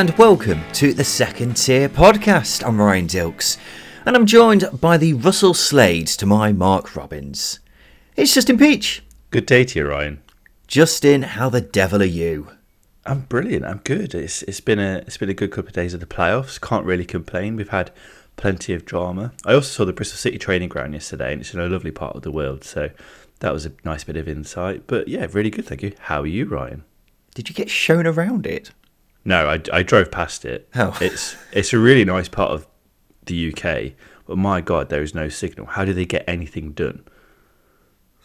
And welcome to the Second Tier Podcast. I'm Ryan Dilks, and I'm joined by the Russell Slades to my Mark Robins. It's Justin Peach. Good day to you, Ryan. Justin, how the devil are you? I'm brilliant. I'm good. It's it's been a it's been a good couple of days of the playoffs. Can't really complain. We've had plenty of drama. I also saw the Bristol City training ground yesterday, and it's in a lovely part of the world. So that was a nice bit of insight. But yeah, really good. Thank you. How are you, Ryan? Did you get shown around it? No, I, I drove past it. Oh. It's it's a really nice part of the UK, but my God, there is no signal. How do they get anything done?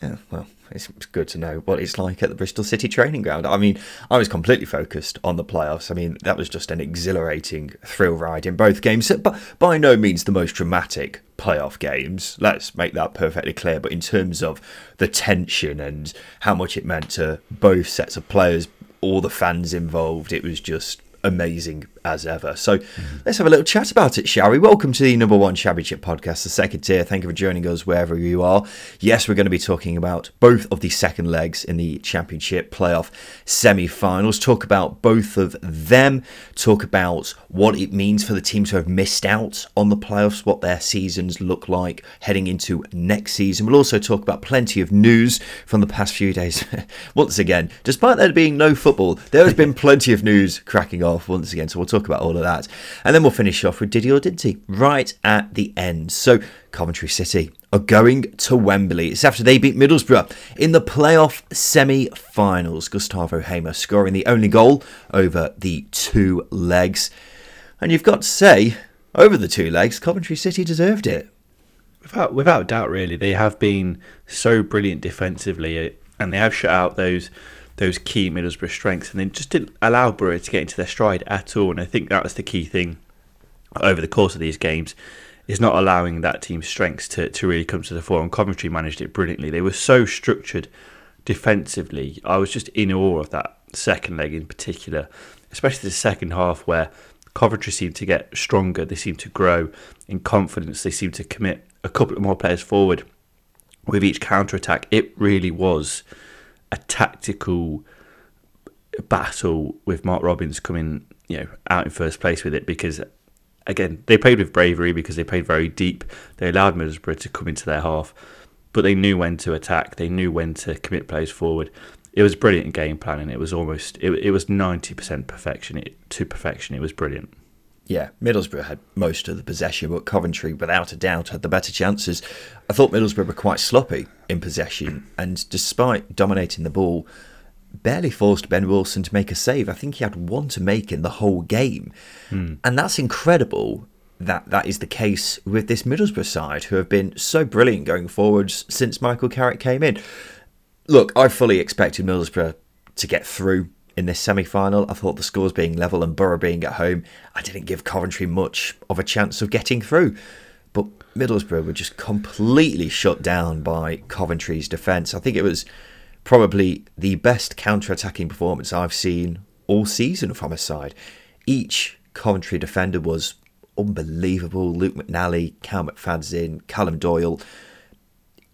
Yeah, well, it's good to know what it's like at the Bristol City training ground. I mean, I was completely focused on the playoffs. I mean, that was just an exhilarating thrill ride in both games, but by no means the most dramatic playoff games. Let's make that perfectly clear. But in terms of the tension and how much it meant to both sets of players, all the fans involved, it was just amazing as ever. So mm-hmm. let's have a little chat about it, shall we? Welcome to the number one championship podcast, the second tier. Thank you for joining us wherever you are. Yes, we're going to be talking about both of the second legs in the championship playoff semi finals, talk about both of them, talk about what it means for the teams who have missed out on the playoffs, what their seasons look like heading into next season. We'll also talk about plenty of news from the past few days. once again, despite there being no football, there has been plenty of news cracking off once again. So we'll talk about all of that. And then we'll finish off with Diddy or Dinty right at the end. So, Coventry City are going to Wembley. It's after they beat Middlesbrough in the playoff semi finals. Gustavo Hamer scoring the only goal over the two legs. And you've got to say, over the two legs, Coventry City deserved it. Without, without doubt, really. They have been so brilliant defensively and they have shut out those those key Middlesbrough strengths, and then just didn't allow Boro to get into their stride at all. And I think that was the key thing over the course of these games is not allowing that team's strengths to, to really come to the fore. And Coventry managed it brilliantly. They were so structured defensively. I was just in awe of that second leg in particular, especially the second half where Coventry seemed to get stronger. They seemed to grow in confidence. They seemed to commit a couple of more players forward with each counter attack. It really was a tactical battle with Mark Robins coming, you know, out in first place with it because again they played with bravery because they played very deep. They allowed Middlesbrough to come into their half, but they knew when to attack. They knew when to commit plays forward. It was brilliant game planning. It was almost it, it was ninety percent perfection it, to perfection. It was brilliant. Yeah, Middlesbrough had most of the possession, but Coventry, without a doubt, had the better chances. I thought Middlesbrough were quite sloppy in possession, and despite dominating the ball, barely forced Ben Wilson to make a save. I think he had one to make in the whole game. Mm. And that's incredible that that is the case with this Middlesbrough side, who have been so brilliant going forwards since Michael Carrick came in. Look, I fully expected Middlesbrough to get through in this semi final. I thought the scores being level and Boro being at home, I didn't give Coventry much of a chance of getting through. But Middlesbrough were just completely shut down by Coventry's defence. I think it was probably the best counter attacking performance I've seen all season from a side. Each Coventry defender was unbelievable. Luke McNally, Cal McFadzean, Callum Doyle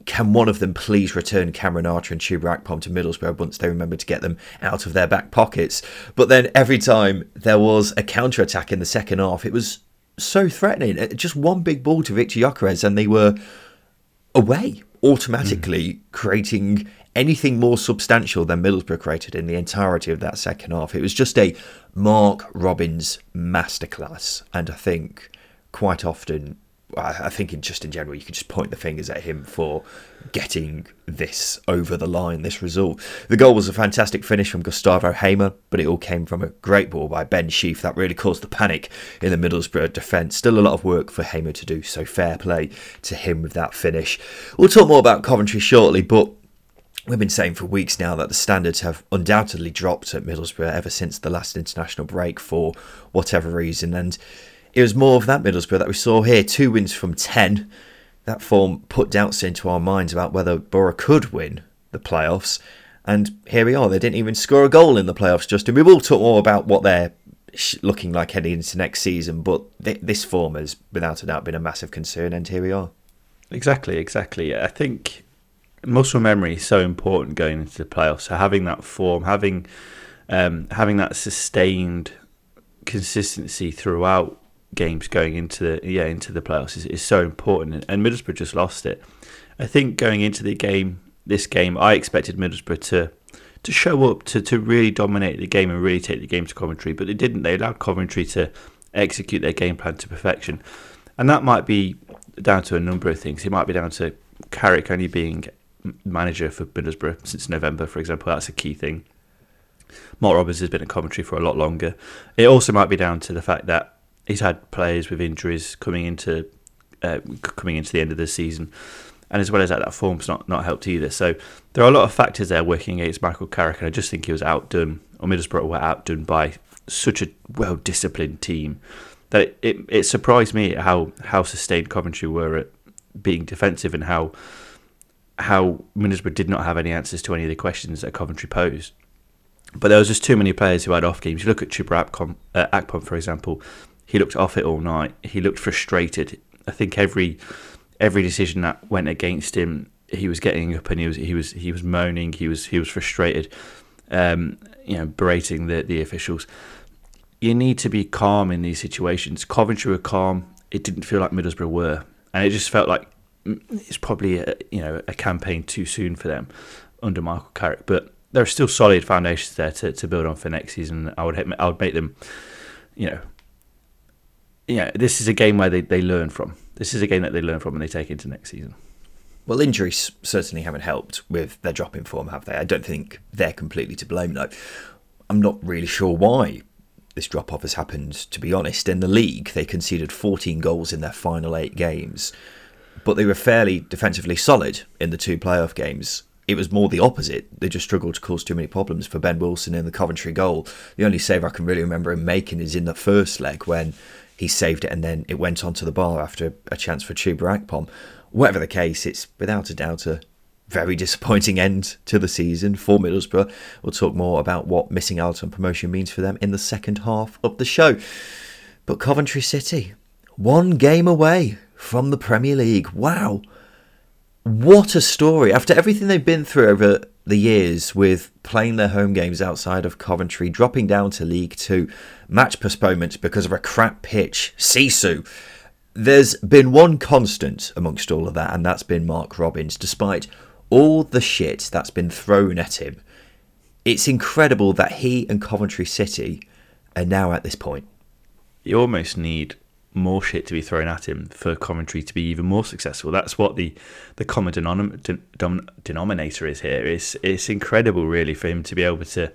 can one of them please return Cameron Archer and Chuba Akpom to Middlesbrough once they remember to get them out of their back pockets? But then every time there was a counter attack in the second half, it was so threatening. Uh, just one big ball to Viktor Gyökeres and they were away automatically, mm. creating anything more substantial than Middlesbrough created in the entirety of that second half. It was just a Mark Robins masterclass, and I think quite often I think in just in general, you could just point the fingers at him for getting this over the line, this result. The goal was a fantastic finish from Gustavo Hamer, but it all came from a great ball by Ben Sheaf that really caused the panic in the Middlesbrough defence. Still a lot of work for Hamer to do, so fair play to him with that finish. We'll talk more about Coventry shortly, but We've been saying for weeks now that the standards have undoubtedly dropped at Middlesbrough ever since the last international break for whatever reason. And it was more of that Middlesbrough that we saw here. Two wins from 10. That form put doubts into our minds about whether Boro could win the playoffs. And here we are. They didn't even score a goal in the playoffs, Justin. We will talk more about what they're looking like heading into next season, but th- this form has without a doubt been a massive concern, and here we are. Exactly, exactly. I think muscle memory is so important going into the playoffs. So having that form, having um, having that sustained consistency throughout games going into the yeah into the playoffs is, is so important, and Middlesbrough just lost it. I think going into the game, this game, I expected Middlesbrough to to show up to, to really dominate the game and really take the game to Coventry, but they didn't. They allowed Coventry to execute their game plan to perfection, and that might be down to a number of things. It might be down to Carrick only being manager for Middlesbrough since November, for example. That's a key thing. Mark Robins has been at Coventry for a lot longer. It also might be down to the fact that he's had players with injuries coming into uh, coming into the end of the season, and as well as that, that form's not not helped either. So there are a lot of factors there working against Michael Carrick, and I just think he was outdone, or Middlesbrough were outdone by such a well disciplined team that it, it, it surprised me how how sustained Coventry were at being defensive and how how Middlesbrough did not have any answers to any of the questions that Coventry posed. But there was just too many players who had off games. You look at Chuba Akpom, uh, Akpom, for example. He looked off it all night. He looked frustrated. I think every every decision that went against him, he was getting up and he was he was he was moaning. He was he was frustrated. Um, you know, berating the the officials. You need to be calm in these situations. Coventry were calm. It didn't feel like Middlesbrough were, and it just felt like mm, it's probably a, you know a campaign too soon for them under Michael Carrick. But there are still solid foundations there to, to build on for next season. I would I would make them, you know, yeah. This is a game where they, they learn from. This is a game that they learn from and they take into next season. Well, injuries certainly haven't helped with their drop in form, have they? I don't think they're completely to blame, though. I'm not really sure why this drop off has happened, to be honest. In the league, they conceded 14 goals in their final eight games, but they were fairly defensively solid in the two playoff games it was more the opposite. They just struggled to cause too many problems for Ben Wilson in the Coventry goal. The only save I can really remember him making is in the first leg when he saved it and then it went onto the bar after a chance for Chuba Akpom. Whatever the case, it's without a doubt a very disappointing end to the season for Middlesbrough. We'll talk more about what missing out on promotion means for them in the second half of the show. But Coventry City, one game away from the Premier League. Wow what a story. After everything they've been through over the years with playing their home games outside of Coventry, dropping down to League Two, match postponements because of a crap pitch, Sisu. There's been one constant amongst all of that, and that's been Mark Robins. despite all the shit that's been thrown at him. It's incredible that he and Coventry City are now at this point. You almost need more shit to be thrown at him for Coventry to be even more successful. That's what the the common denom- denominator is here. It's it's incredible, really, for him to be able to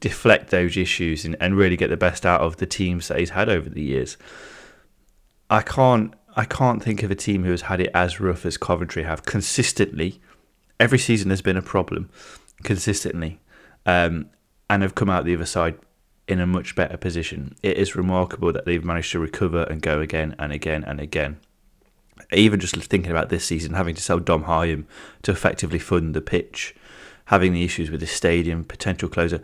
deflect those issues and, and really get the best out of the teams that he's had over the years. I can't I can't think of a team who has had it as rough as Coventry have consistently. Every season there's been a problem consistently, um, and have come out the other side in a much better position. It is remarkable that they've managed to recover and go again and again and again. Even just thinking about this season, having to sell Dom Hyam to effectively fund the pitch, having the issues with the stadium, potential closer.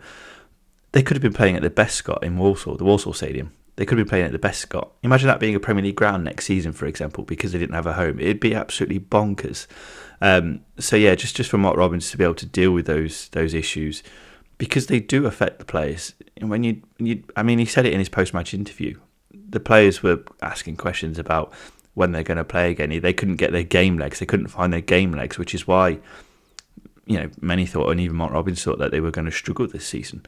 They could have been playing at the Bescot in Walsall, the Walsall Stadium. They could have been playing at the Bescot. Imagine that being a Premier League ground next season, for example, because they didn't have a home. It'd be absolutely bonkers. Um, so yeah, just just for Mark Robins to be able to deal with those those issues because they do affect the players. And when you, you, I mean, he said it in his post-match interview. The players were asking questions about when they're going to play again. They couldn't get their game legs. They couldn't find their game legs, which is why, you know, many thought, and even Mark Robins thought that they were going to struggle this season.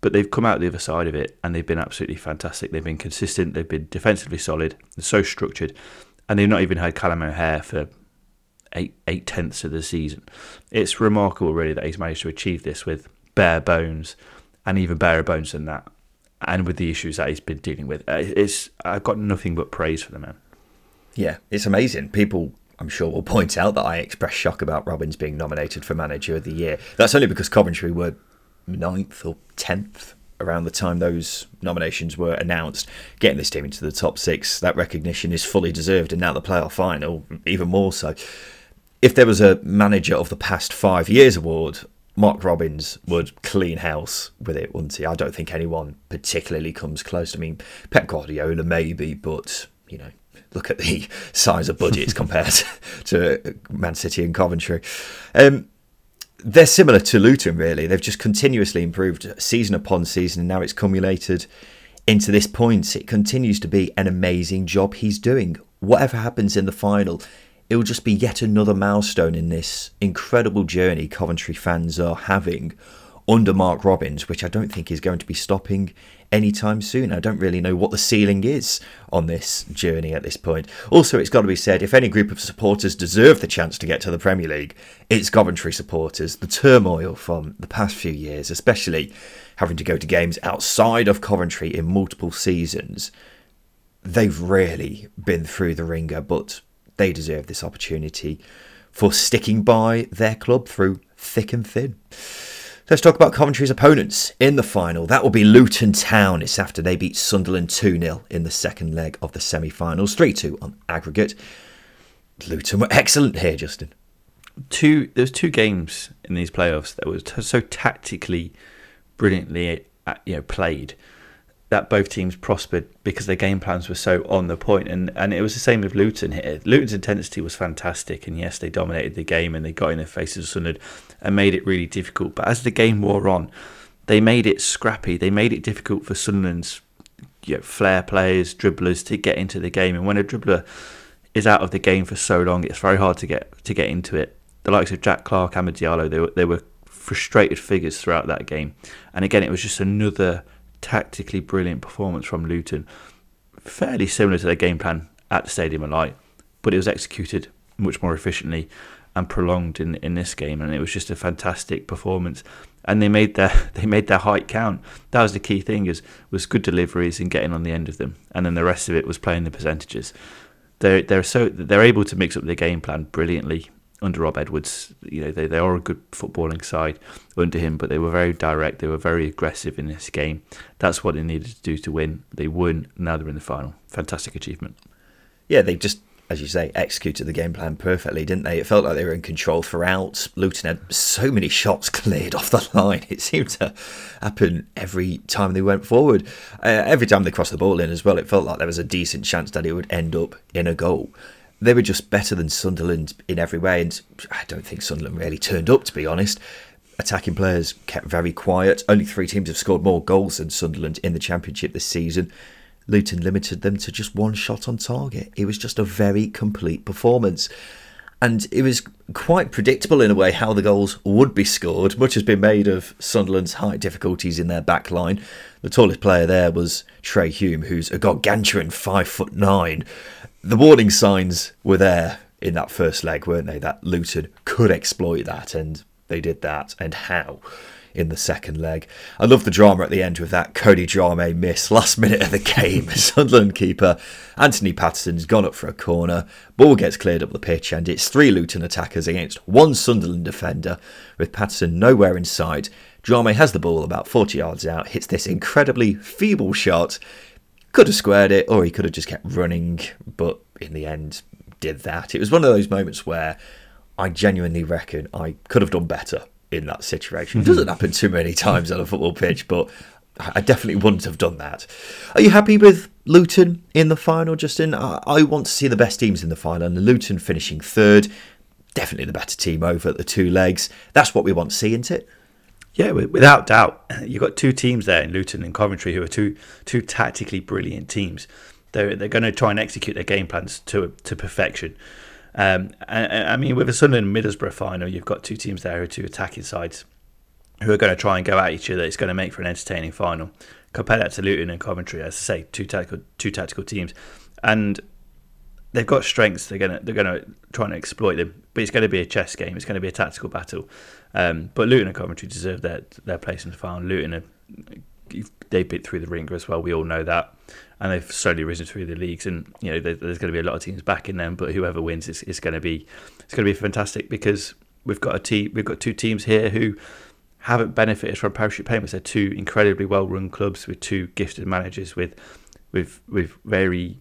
But they've come out the other side of it, and they've been absolutely fantastic. They've been consistent. They've been defensively solid. They're so structured, and they've not even had Callum O'Hare for eight eight tenths of the season. It's remarkable, really, that he's managed to achieve this with bare bones, and even barer bones than that. And with the issues that he's been dealing with, uh, it's I've got nothing but praise for the man. Yeah, it's amazing. People, I'm sure, will point out that I expressed shock about Robins being nominated for Manager of the Year. That's only because Coventry were ninth or tenth around the time those nominations were announced. Getting this team into the top six, that recognition is fully deserved, and now the playoff final, even more so. If there was a Manager of the Past Five Years award, Mark Robins would clean house with it, wouldn't he? I don't think anyone particularly comes close. I mean, Pep Guardiola maybe, but you know, look at the size of budgets compared to Man City and Coventry. Um, they're similar to Luton, really. They've just continuously improved season upon season, and now it's cumulated into this point, it continues to be an amazing job he's doing. Whatever happens in the final, it will just be yet another milestone in this incredible journey Coventry fans are having under Mark Robins, which I don't think is going to be stopping anytime soon. I don't really know what the ceiling is on this journey at this point. Also, it's got to be said if any group of supporters deserve the chance to get to the Premier League, it's Coventry supporters. The turmoil from the past few years, especially having to go to games outside of Coventry in multiple seasons, they've really been through the ringer, but they deserve this opportunity for sticking by their club through thick and thin. Let's talk about Coventry's opponents in the final. That will be Luton Town. It's after they beat Sunderland 2 0 in the second leg of the semi finals, 3 2 on aggregate. Luton were excellent here, Justin. Two, there's two games in these playoffs that were so tactically brilliantly uh, you know, played that both teams prospered because their game plans were so on the point and and it was the same with Luton here. Luton's intensity was fantastic and yes they dominated the game and they got in their faces of Sunderland and made it really difficult. But as the game wore on, they made it scrappy. They made it difficult for Sunderland's you know, flair players, dribblers to get into the game. And when a dribbler is out of the game for so long, it's very hard to get to get into it. The likes of Jack Clarke, Amad Diallo, they were, they were frustrated figures throughout that game. And again, it was just another tactically brilliant performance from Luton. Fairly similar to their game plan at the Stadium of Light, but it was executed much more efficiently and prolonged in in this game, and it was just a fantastic performance. And they made their they made their height count. That was the key thing is was good deliveries and getting on the end of them, and then the rest of it was playing the percentages. They're they're so they're able to mix up their game plan brilliantly under Rob Edwards. You know they they are a good footballing side under him, but they were very direct. They were very aggressive in this game. That's what they needed to do to win. They won. Now they're in the final. Fantastic achievement. Yeah, they just as you say, executed the game plan perfectly, didn't they? It felt like they were in control throughout. Luton had so many shots cleared off the line. It seemed to happen every time they went forward. Uh, every time they crossed the ball in as well, it felt like there was a decent chance that it would end up in a goal. They were just better than Sunderland in every way, and I don't think Sunderland really turned up, to be honest. Attacking players kept very quiet. Only three teams have scored more goals than Sunderland in the Championship this season. Luton limited them to just one shot on target. It was just a very complete performance. And it was quite predictable in a way how the goals would be scored. Much has been made of Sunderland's height difficulties in their back line. The tallest player there was Trey Hume, who's a gargantuan five foot nine. The warning signs were there in that first leg, weren't they? That Luton could exploit that, and they did that. And how? in the second leg. I love the drama at the end with that Cody Drameh miss last minute of the game. Sunderland keeper Anthony Patterson's gone up for a corner. Ball gets cleared up the pitch, and it's three Luton attackers against one Sunderland defender, with Patterson nowhere in sight. Drameh has the ball about 40 yards out, hits this incredibly feeble shot. Could have squared it, or he could have just kept running, but in the end, did that. It was one of those moments where I genuinely reckon I could have done better in that situation. It mm-hmm. doesn't happen too many times on a football pitch, but I definitely wouldn't have done that. Are you happy with Luton in the final, Justin? I want to see the best teams in the final, and Luton finishing third. Definitely the better team over the two legs. That's what we want to see, isn't it? Yeah, without doubt. You've got two teams there in Luton and Coventry who are two two tactically brilliant teams. They're they're going to try and execute their game plans to to perfection. Um, I, I mean, with a Sunderland Middlesbrough final, you've got two teams there, who are two attacking sides, who are going to try and go at each other. It's going to make for an entertaining final. Compare that to Luton and Coventry, as I say, two tactical two tactical teams, and they've got strengths. They're gonna they're gonna try and exploit them. But it's going to be a chess game. It's going to be a tactical battle. Um, but Luton and Coventry deserve their their place in the final. Luton are, they bit through the ringer as well. We all know that and they've slowly risen through the leagues. And you know, there's going to be a lot of teams backing them, but whoever wins is, is going to be it's going to be fantastic because we've got a team, we've got two teams here who haven't benefited from parachute payments. They're two incredibly well-run clubs with two gifted managers with with with very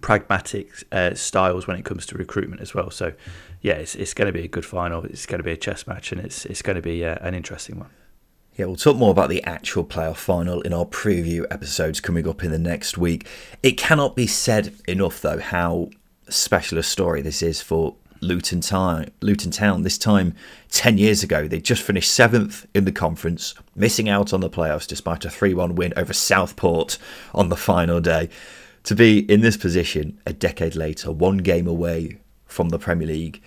pragmatic uh, styles when it comes to recruitment as well. So, yeah, it's, it's going to be a good final. It's going to be a chess match, and it's it's going to be uh, an interesting one. Yeah, we'll talk more about the actual playoff final in our preview episodes coming up in the next week. It cannot be said enough, though, how special a story this is for Luton, Town, Luton Town, this time 10 years ago. They just finished seventh in the conference, missing out on the playoffs despite a 3 1 win over Southport on the final day. To be in this position a decade later, one game away from the Premier League,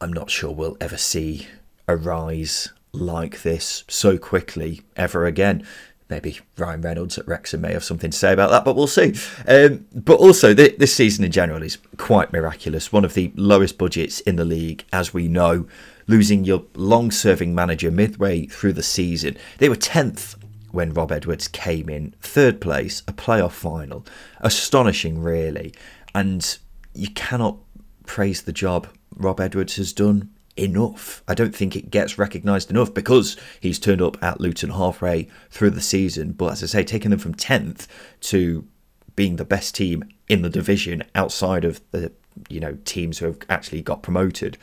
I'm not sure we'll ever see a rise like this so quickly ever again maybe Ryan Reynolds at Wrexham may have something to say about that, but we'll see. Um, but also, th- this season in general is quite miraculous. One of the lowest budgets in the league, as we know. Losing your long serving manager midway through the season. They were 10th when Rob Edwards came in, third place, a playoff final. Astonishing, really. And you cannot praise the job Rob Edwards has done enough. I don't think it gets recognised enough because he's turned up at Luton halfway through the season. But as I say, taking them from 10th to being the best team in the division outside of the you know teams who have actually got promoted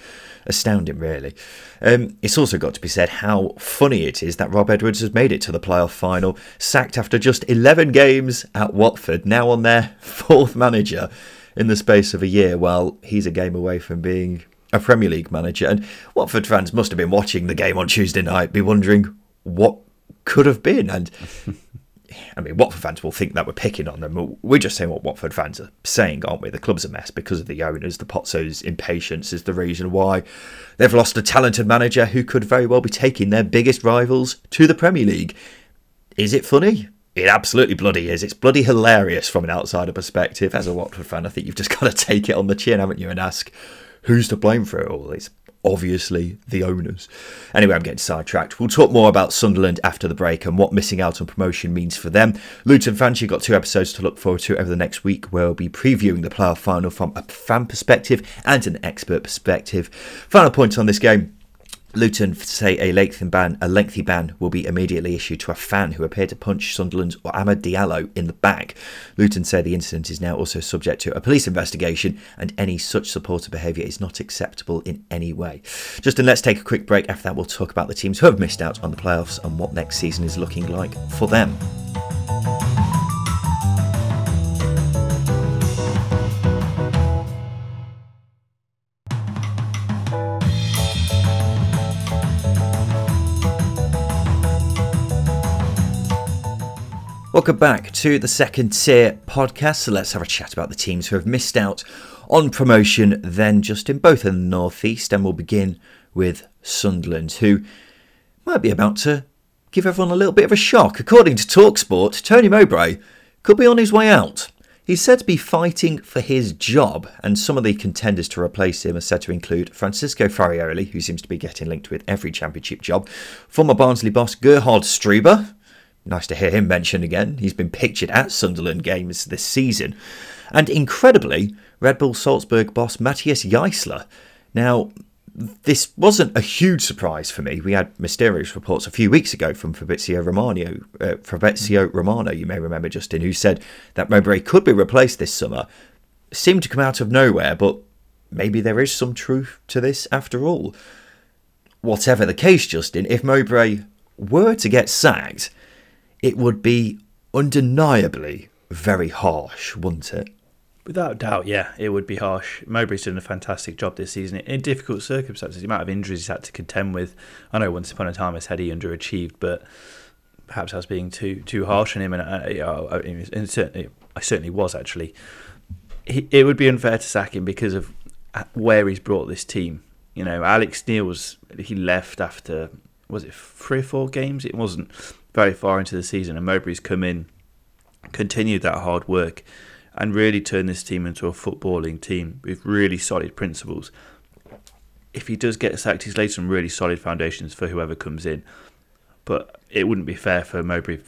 astounding really um, it's also got to be said how funny it is that rob edwards has made it to the playoff final sacked after just 11 games at watford now on their fourth manager in the space of a year Well, he's a game away from being a Premier League manager. And Watford fans must have been watching the game on Tuesday night, be wondering what could have been. And I mean, Watford fans will think that we're picking on them. We're just saying what Watford fans are saying, aren't we? The club's a mess because of the owners. The Pozzo's impatience is the reason why they've lost a talented manager who could very well be taking their biggest rivals to the Premier League. Is it funny? It absolutely bloody is. It's bloody hilarious from an outsider perspective. As a Watford fan, I think you've just got to take it on the chin, haven't you, and ask who's to blame for it all? It's obviously the owners. Anyway, I'm getting sidetracked. We'll talk more about Sunderland after the break and what missing out on promotion means for them. Luton fans, you've got two episodes to look forward to over the next week where we'll be previewing the playoff final from a fan perspective and an expert perspective. Final point on this game. Luton say a lengthy ban a lengthy ban will be immediately issued to a fan who appeared to punch Sunderland's Amad Diallo in the back. Luton say the incident is now also subject to a police investigation and any such supporter behaviour is not acceptable in any way. Justin, let's take a quick break. After that, we'll talk about the teams who have missed out on the playoffs and what next season is looking like for them. Welcome back to the second tier podcast. So let's have a chat about the teams who have missed out on promotion then Justin both in the northeast, and we'll begin with Sunderland, who might be about to give everyone a little bit of a shock. According to Talksport, Tony Mowbray could be on his way out. He's said to be fighting for his job, and some of the contenders to replace him are said to include Francesco Farioli, who seems to be getting linked with every championship job, former Barnsley boss Gerhard Struber, Nice to hear him mentioned again. He's been pictured at Sunderland games this season. And incredibly, Red Bull Salzburg boss Matthias Jaissle. Now, this wasn't a huge surprise for me. We had mysterious reports a few weeks ago from Fabrizio Romano, uh, Fabrizio Romano, you may remember, Justin, who said that Mowbray could be replaced this summer. Seemed to come out of nowhere, but maybe there is some truth to this after all. Whatever the case, Justin, if Mowbray were to get sacked, it would be undeniably very harsh, wouldn't it? Without doubt, yeah, it would be harsh. Mowbray's done a fantastic job this season in difficult circumstances. The amount of injuries he's had to contend with. I know once upon a time I said he underachieved, but perhaps I was being too too harsh on him, and, uh, I, and certainly I certainly was actually. He, it would be unfair to sack him because of uh, where he's brought this team. You know, Alex Neil was he left after was it three or four games? It wasn't very far into the season, and Mowbray's come in, continued that hard work, and really turned this team into a footballing team with really solid principles. If he does get sacked, he's laid some really solid foundations for whoever comes in. But it wouldn't be fair for Mowbray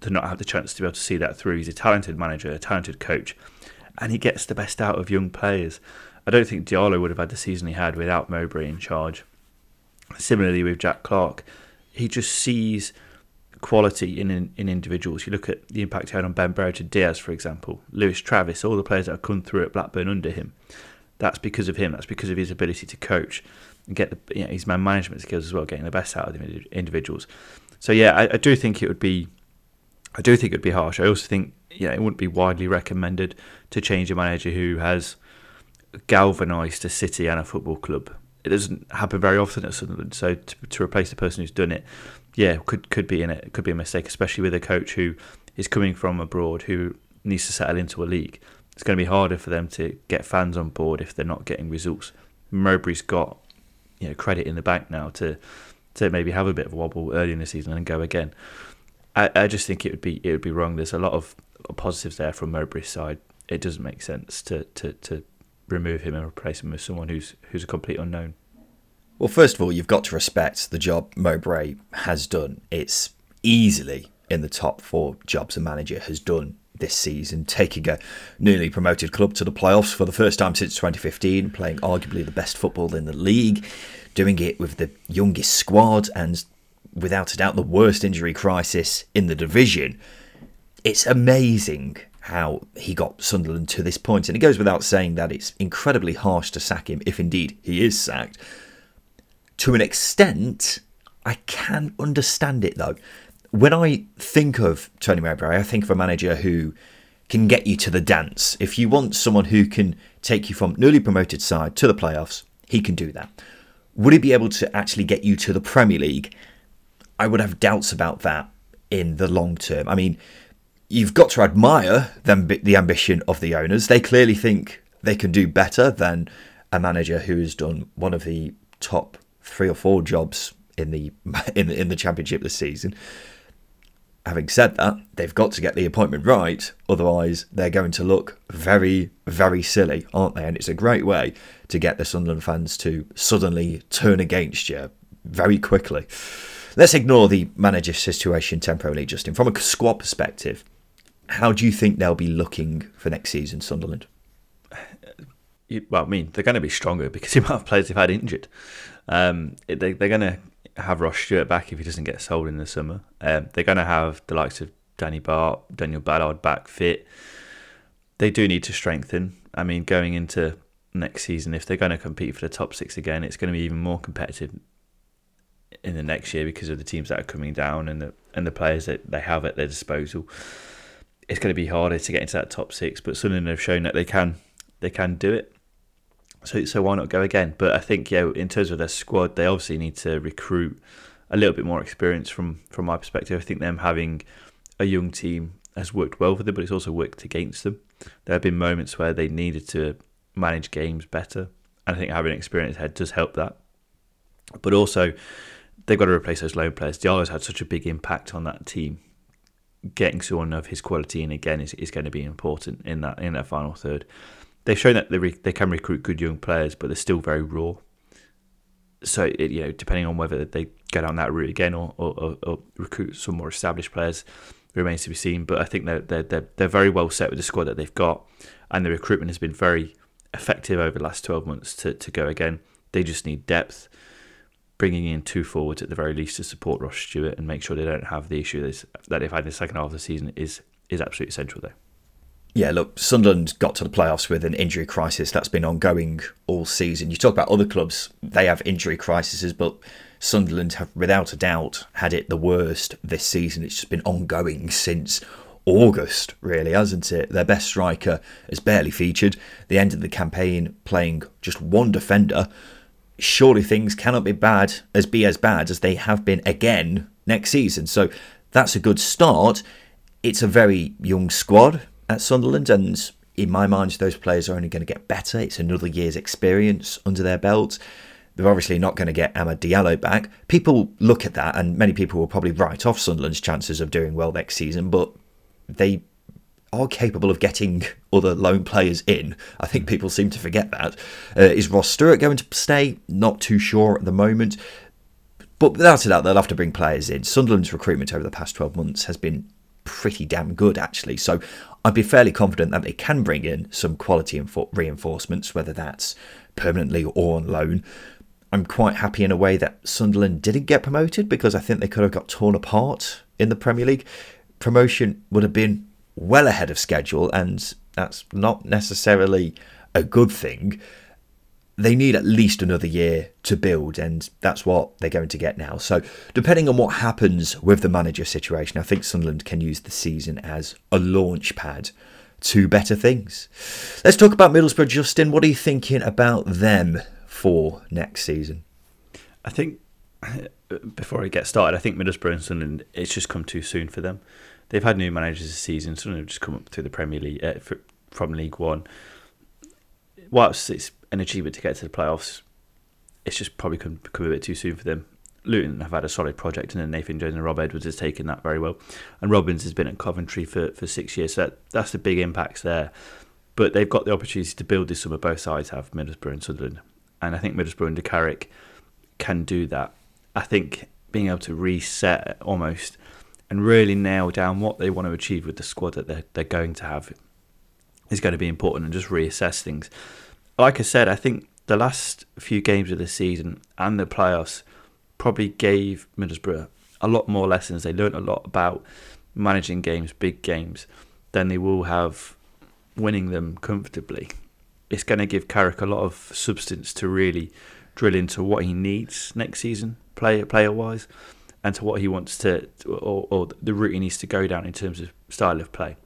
to not have the chance to be able to see that through. He's a talented manager, a talented coach, and he gets the best out of young players. I don't think Diallo would have had the season he had without Mowbray in charge. Similarly with Jack Clarke, he just sees quality in, in, in individuals. You look at the impact he had on Ben Brereton Diaz, for example, Lewis Travis, all the players that have come through at Blackburn under him. That's because of him. That's because of his ability to coach and get the you know, his man management skills as well, getting the best out of the individuals. So yeah, I, I do think it would be, I do think it would be harsh. I also think yeah, it wouldn't be widely recommended to change a manager who has galvanised a city and a football club. It doesn't happen very often at Sunderland. So to, to replace the person who's done it, yeah, could could be in it. Could be a mistake, especially with a coach who is coming from abroad who needs to settle into a league. It's going to be harder for them to get fans on board if they're not getting results. Mowbray's got you know credit in the bank now to to maybe have a bit of a wobble early in the season and go again. I, I just think it would be it would be wrong. There's a lot of positives there from Mowbray's side. It doesn't make sense to, to, to remove him and replace him with someone who's who's a complete unknown. Well, first of all, you've got to respect the job Mowbray has done. It's easily in the top four jobs a manager has done this season, taking a newly promoted club to the playoffs for the first time since 2015, playing arguably the best football in the league, doing it with the youngest squad and without a doubt the worst injury crisis in the division. It's amazing how he got Sunderland to this point, and it goes without saying that it's incredibly harsh to sack him if indeed he is sacked. To an extent, I can understand it though. When I think of Tony Mowbray, I think of a manager who can get you to the dance. If you want someone who can take you from newly promoted side to the playoffs, he can do that. Would he be able to actually get you to the Premier League? I would have doubts about that in the long term. I mean, you've got to admire them, the ambition of the owners. They clearly think they can do better than a manager who has done one of the top three or four jobs in the in in the championship this season. Having said that, they've got to get the appointment right, otherwise they're going to look very, very silly, aren't they? And it's a great way to get the Sunderland fans to suddenly turn against you very quickly. Let's ignore the manager situation temporarily, Justin. From a squad perspective, how do you think they'll be looking for next season, Sunderland? Well, I mean, they're going to be stronger because the amount of players they've had injured. Um, they, they're going to have Ross Stewart back if he doesn't get sold in the summer. Um, they're going to have the likes of Danny Batth, Daniel Ballard back fit. They do need to strengthen. I mean, going into next season, if they're going to compete for the top six again, it's going to be even more competitive in the next year because of the teams that are coming down and the and the players that they have at their disposal. It's going to be harder to get into that top six, but Sunderland have shown that they can they can do it. So so why not go again? But I think yeah, in terms of their squad, they obviously need to recruit a little bit more experience from from my perspective. I think them having a young team has worked well for them, but it's also worked against them. There have been moments where they needed to manage games better, and I think having an experienced head does help that. But also, they've got to replace those loan players. Diallo's had such a big impact on that team. Getting someone of his quality in again is, is going to be important in that in that final third. They've shown that they re, they can recruit good young players, but they're still very raw. So it, you know, depending on whether they go down that route again or, or, or recruit some more established players, remains to be seen. But I think they're, they're they're they're very well set with the squad that they've got, and the recruitment has been very effective over the last twelve months to, to go again. They just need depth bringing in two forwards at the very least to support Ross Stewart and make sure they don't have the issue that they've had in the second half of the season is is absolutely central there. Yeah, look, Sunderland got to the playoffs with an injury crisis that's been ongoing all season. You talk about other clubs, they have injury crises, but Sunderland have without a doubt had it the worst this season. It's just been ongoing since August, really, hasn't it? Their best striker has barely featured. They ended the campaign playing just one defender surely things cannot be bad as be as bad as they have been again next season. So that's a good start. It's a very young squad at Sunderland, and in my mind, those players are only going to get better. It's another year's experience under their belt. They're obviously not going to get Amad Diallo back. People look at that, and many people will probably write off Sunderland's chances of doing well next season, but they are capable of getting other loan players in. I think people seem to forget that. Uh, is Ross Stewart going to stay? Not too sure at the moment. But without a doubt, they'll have to bring players in. Sunderland's recruitment over the past 12 months has been pretty damn good, actually. So I'd be fairly confident that they can bring in some quality reinforcements, whether that's permanently or on loan. I'm quite happy in a way that Sunderland didn't get promoted because I think they could have got torn apart in the Premier League. Promotion would have been well ahead of schedule, and that's not necessarily a good thing. They need at least another year to build, and that's what they're going to get now. So, depending on what happens with the manager situation, I think Sunderland can use the season as a launch pad to better things. Let's talk about Middlesbrough, Justin. What are you thinking about them for next season? I think before I get started, I think Middlesbrough and Sunderland it's just come too soon for them. They've had new managers this season. Sunderland have just come up through the Premier League uh, from League One. Whilst it's an achievement to get to the playoffs, it's just probably come, come a bit too soon for them. Luton have had a solid project, and then Nathan Jones and Rob Edwards has taken that very well. And Robins has been at Coventry for, for six years, so that, that's the big impacts there. But they've got the opportunity to build this summer. Both sides have Middlesbrough and Sunderland, and I think Middlesbrough and Carrick can do that. I think being able to reset almost and really nail down what they want to achieve with the squad that they're, they're going to have is going to be important and just reassess things. Like I said, I think the last few games of the season and the playoffs probably gave Middlesbrough a lot more lessons. They learned a lot about managing games, big games, than they will have winning them comfortably. It's going to give Carrick a lot of substance to really drill into what he needs next season, player player wise, and to what he wants to, or, or the route he needs to go down in terms of style of play.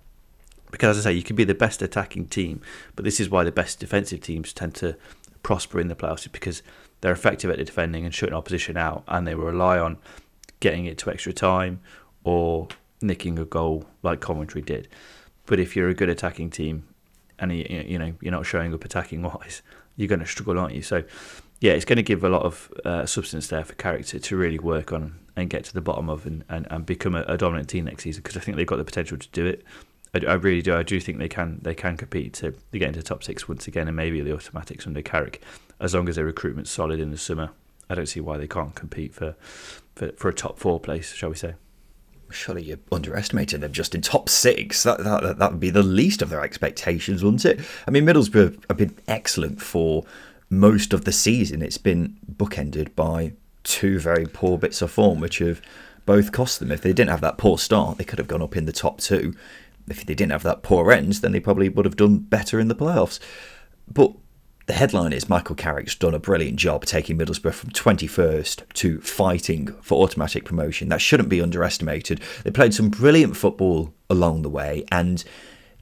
Because as I say, you can be the best attacking team, but this is why the best defensive teams tend to prosper in the playoffs, because they're effective at defending and shutting opposition out, and they rely on getting it to extra time or nicking a goal like Coventry did. But if you're a good attacking team and you, you know you're not showing up attacking wise, you're going to struggle, aren't you? So yeah, it's going to give a lot of uh, substance there for Carrick to really work on and get to the bottom of and, and, and become a, a dominant team next season because I think they've got the potential to do it. I, I, really do. I do think they can they can compete to, to get into top six once again and maybe the automatics under Carrick as long as their recruitment's solid in the summer. I don't see why they can't compete for, for, for a top four place, shall we say. Surely you're underestimating them just in top six. That, that that would be the least of their expectations, wouldn't it? I mean, Middlesbrough have been excellent for most of the season. It's been bookended by two very poor bits of form, which have both cost them. If they didn't have that poor start, they could have gone up in the top two. If they didn't have that poor end, then they probably would have done better in the playoffs. But the headline is Michael Carrick's done a brilliant job taking Middlesbrough from 21st to fighting for automatic promotion. That shouldn't be underestimated. They played some brilliant football along the way and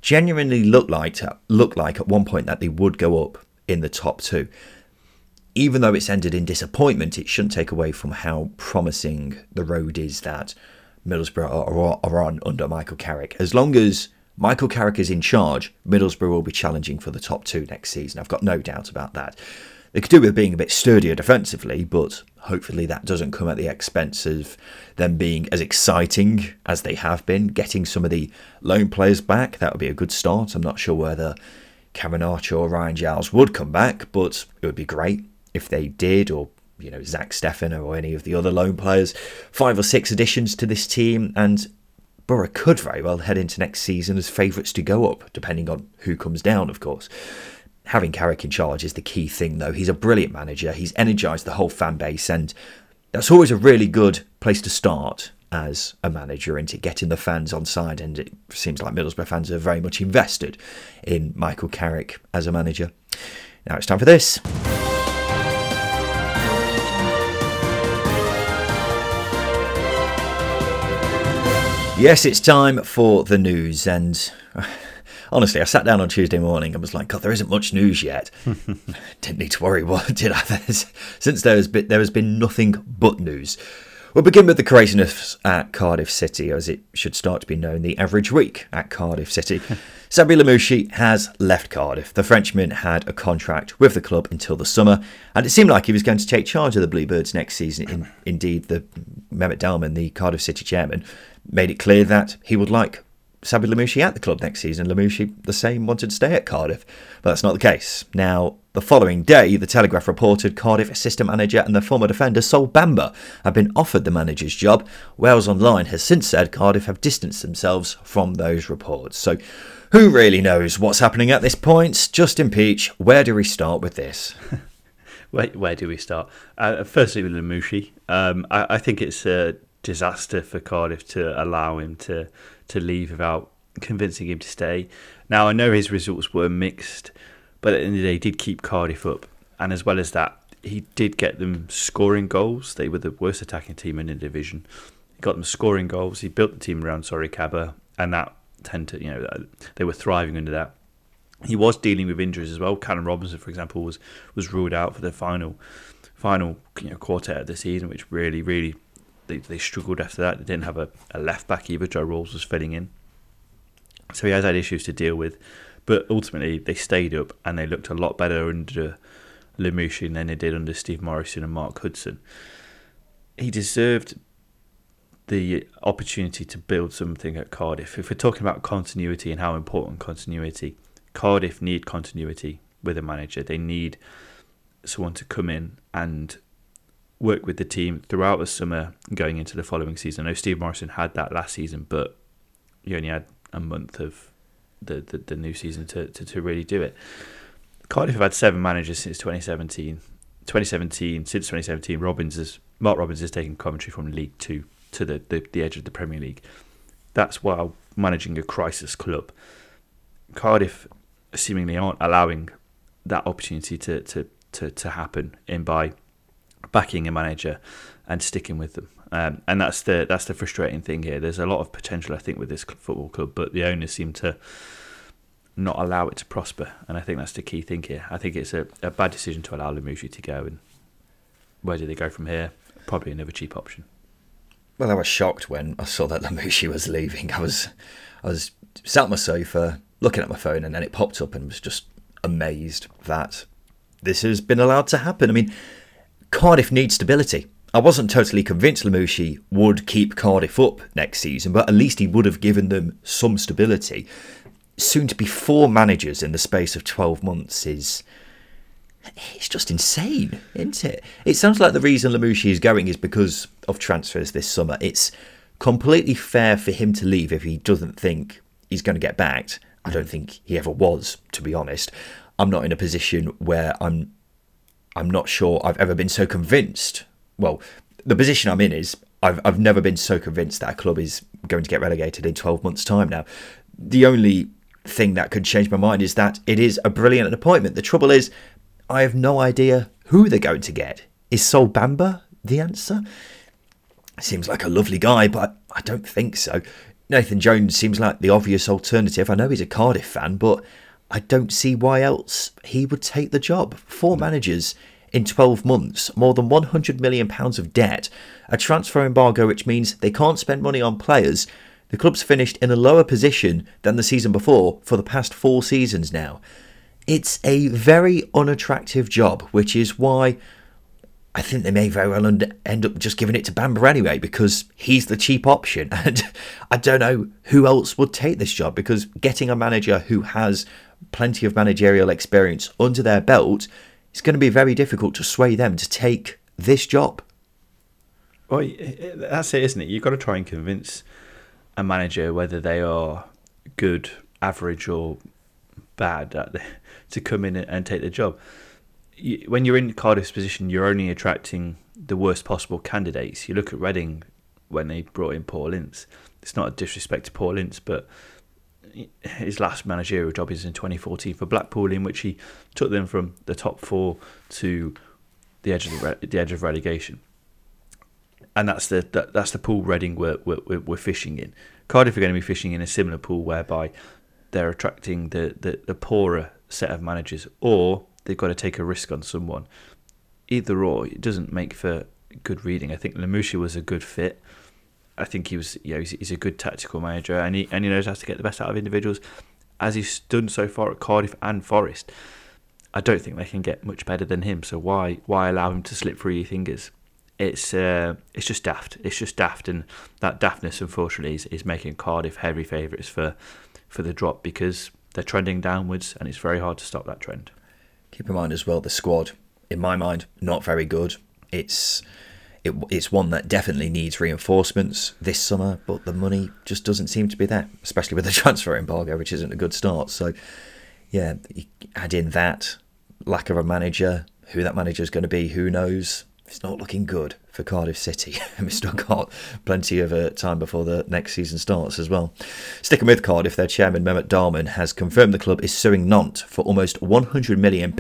genuinely looked like looked like at one point that they would go up in the top two. Even though it's ended in disappointment, it shouldn't take away from how promising the road is that Middlesbrough are, are on under Michael Carrick. As long as Michael Carrick is in charge, Middlesbrough will be challenging for the top two next season. I've got no doubt about that. They could do with being a bit sturdier defensively, but hopefully that doesn't come at the expense of them being as exciting as they have been. Getting some of the loan players back, that would be a good start. I'm not sure whether Archer or Ryan Giles would come back, but it would be great if they did, or you know, Zach Steffen or any of the other loan players. Five or six additions to this team, and Boro could very well head into next season as favourites to go up, depending on who comes down, of course. Having Carrick in charge is the key thing, though. He's a brilliant manager. He's energised the whole fan base, and that's always a really good place to start as a manager into getting the fans on side. And it seems like Middlesbrough fans are very much invested in Michael Carrick as a manager. Now it's time for this. Yes, it's time for the news, and honestly, I sat down on Tuesday morning and was like, God, there isn't much news yet. Didn't need to worry, what did I? Since there has been there has been nothing but news. We'll begin with the craziness at Cardiff City, as it should start to be known the average week at Cardiff City. Sabri Lamouchi has left Cardiff. The Frenchman had a contract with the club until the summer, and it seemed like he was going to take charge of the Bluebirds next season. In, indeed, the Mehmet Dalman, the Cardiff City chairman, made it clear that he would like Sabri Lamouchi at the club next season. Lamouchi, the same, wanted to stay at Cardiff, but that's not the case. Now, the following day, the Telegraph reported Cardiff assistant manager and the former defender Sol Bamba have been offered the manager's job. Wales Online has since said Cardiff have distanced themselves from those reports. So, who really knows what's happening at this point? Justin Peach, where do we start with this? where, where do we start? Uh, firstly, with Lamouchi, um, I, I think it's a disaster for Cardiff to allow him to to leave without convincing him to stay. Now I know his results were mixed, but at the end of the day, he did keep Cardiff up, and as well as that, he did get them scoring goals. They were the worst attacking team in the division. He got them scoring goals. He built the team around Sory Kaba, and that tend to, you know, uh, they were thriving under that. He was dealing with injuries as well. Callum Robinson, for example, was was ruled out for the final final you know, quartet of the season, which really, really they, they struggled after that. They didn't have a, a left back either. Joe Ralls was filling in, so he has had issues to deal with. But ultimately, they stayed up and they looked a lot better under Lamouchi than they did under Steve Morison and Mark Hudson. He deserved the opportunity to build something at Cardiff. If we're talking about continuity and how important continuity, Cardiff need continuity with a manager. They need someone to come in and work with the team throughout the summer going into the following season. I know Steve Morison had that last season, but you only had a month of the, the, the new season to, to, to really do it. Cardiff have had seven managers since 2017. 2017, since 2017, Robins has, Mark Robins has taken Coventry from League Two to the, the, the edge of the Premier League. That's while managing a crisis club. Cardiff seemingly aren't allowing that opportunity to, to, to, to happen in by backing a manager and sticking with them. Um, and that's the that's the frustrating thing here. There's a lot of potential, I think, with this football club, but the owners seem to not allow it to prosper. And I think that's the key thing here. I think it's a, a bad decision to allow Lamouchi to go. And where do they go from here? Probably another cheap option. Well, I was shocked when I saw that Lamouchi was leaving. I was I was sat on my sofa looking at my phone, and then it popped up, and was just amazed that this has been allowed to happen. I mean, Cardiff needs stability. I wasn't totally convinced Lamouchi would keep Cardiff up next season, but at least he would have given them some stability. Soon to be four managers in the space of 12 months is. It's just insane, isn't it? It sounds like the reason Lamouchi is going is because of transfers this summer. It's completely fair for him to leave if he doesn't think he's going to get backed. I don't think he ever was, to be honest. I'm not in a position where I'm I'm not sure I've ever been so convinced. Well, the position I'm in is I've I've never been so convinced that a club is going to get relegated in 12 months' time now. The only thing that could change my mind is that it is a brilliant appointment. The trouble is, I have no idea who they're going to get. Is Sol Bamba the answer? Seems like a lovely guy, but I don't think so. Nathan Jones seems like the obvious alternative. I know he's a Cardiff fan, but I don't see why else he would take the job. Four managers in 12 months, more than £100 million of debt, a transfer embargo which means they can't spend money on players. The club's finished in a lower position than the season before for the past four seasons now. It's a very unattractive job, which is why I think they may very well end up just giving it to Bamba anyway because he's the cheap option. And I don't know who else would take this job because getting a manager who has plenty of managerial experience under their belt, it's going to be very difficult to sway them to take this job. Well, eh, eh, that's it, isn't it? You've got to try and convince a manager whether they are good, average, or bad to come in and take the job. When you're in Cardiff's position, you're only attracting the worst possible candidates. You look at Reading when they brought in Paul Ince. It's not a disrespect to Paul Ince, but his last managerial job is in 2014 for Blackpool, in which he took them from the top four to the edge of the, the edge of relegation. And that's the that, that's the pool Reading we're, we're, we're fishing in. Cardiff are going to be fishing in a similar pool whereby they're attracting the, the, the poorer set of managers, or they've got to take a risk on someone. Either or, it doesn't make for good reading. I think Lamouchi was a good fit I think he was, know, he's, he's, a good tactical manager, and he and he knows how to get the best out of individuals, as he's done so far at Cardiff and Forest. I don't think they can get much better than him. So why why allow him to slip through your fingers? It's uh, it's just daft. It's just daft, and that daftness, unfortunately, is, is making Cardiff heavy favourites for for the drop because they're trending downwards, and it's very hard to stop that trend. Keep in mind as well, the squad, in my mind, not very good. It's it, it's one that definitely needs reinforcements this summer, but the money just doesn't seem to be there, especially with the transfer embargo, which isn't a good start. So, yeah, add in that lack of a manager, who that manager is going to be, who knows. it's not looking good for Cardiff City. We've still got plenty of uh, time before the next season starts as well. Sticking with Cardiff, their chairman Mehmet Dalman has confirmed the club is suing Nantes for almost £100 million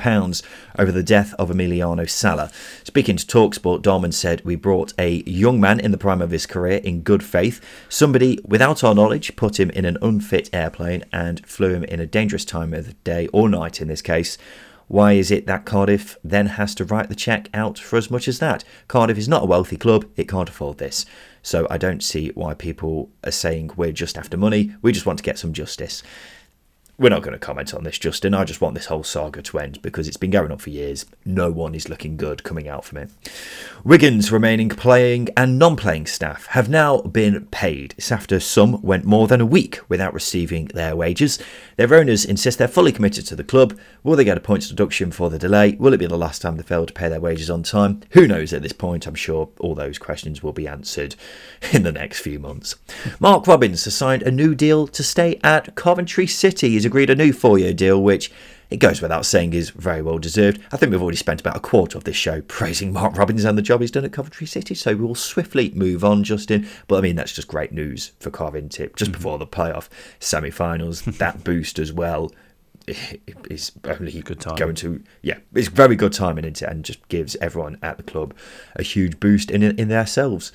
over the death of Emiliano Sala. Speaking to Talksport, Dalman said, We brought a young man in the prime of his career in good faith. Somebody, without our knowledge, put him in an unfit airplane and flew him in a dangerous time of the day or night in this case. Why is it that Cardiff then has to write the cheque out for as much as that? Cardiff is not a wealthy club, it can't afford this. So I don't see why people are saying we're just after money, we just want to get some justice we're not going to comment on this, Justin. I just want this whole saga to end because it's been going on for years. No one is looking good coming out from it. Wigan's remaining playing and non playing staff have now been paid. It's after some went more than a week without receiving their wages. Their owners insist they're fully committed to the club. Will they get a points deduction for the delay? Will it be the last time they fail to pay their wages on time? Who knows at this point? I'm sure all those questions will be answered in the next few months. Mark Robins has signed a new deal to stay at Coventry City. He's agreed a new four year deal, which it goes without saying is very well deserved. I think we've already spent about a quarter of this show praising Mark Robins and the job he's done at Coventry City, so we will swiftly move on, Justin. But I mean, that's just great news for Carvin tip just mm-hmm. before the playoff semi finals. that boost as well is only good time. going to yeah it's very good timing into and just gives everyone at the club a huge boost in in themselves.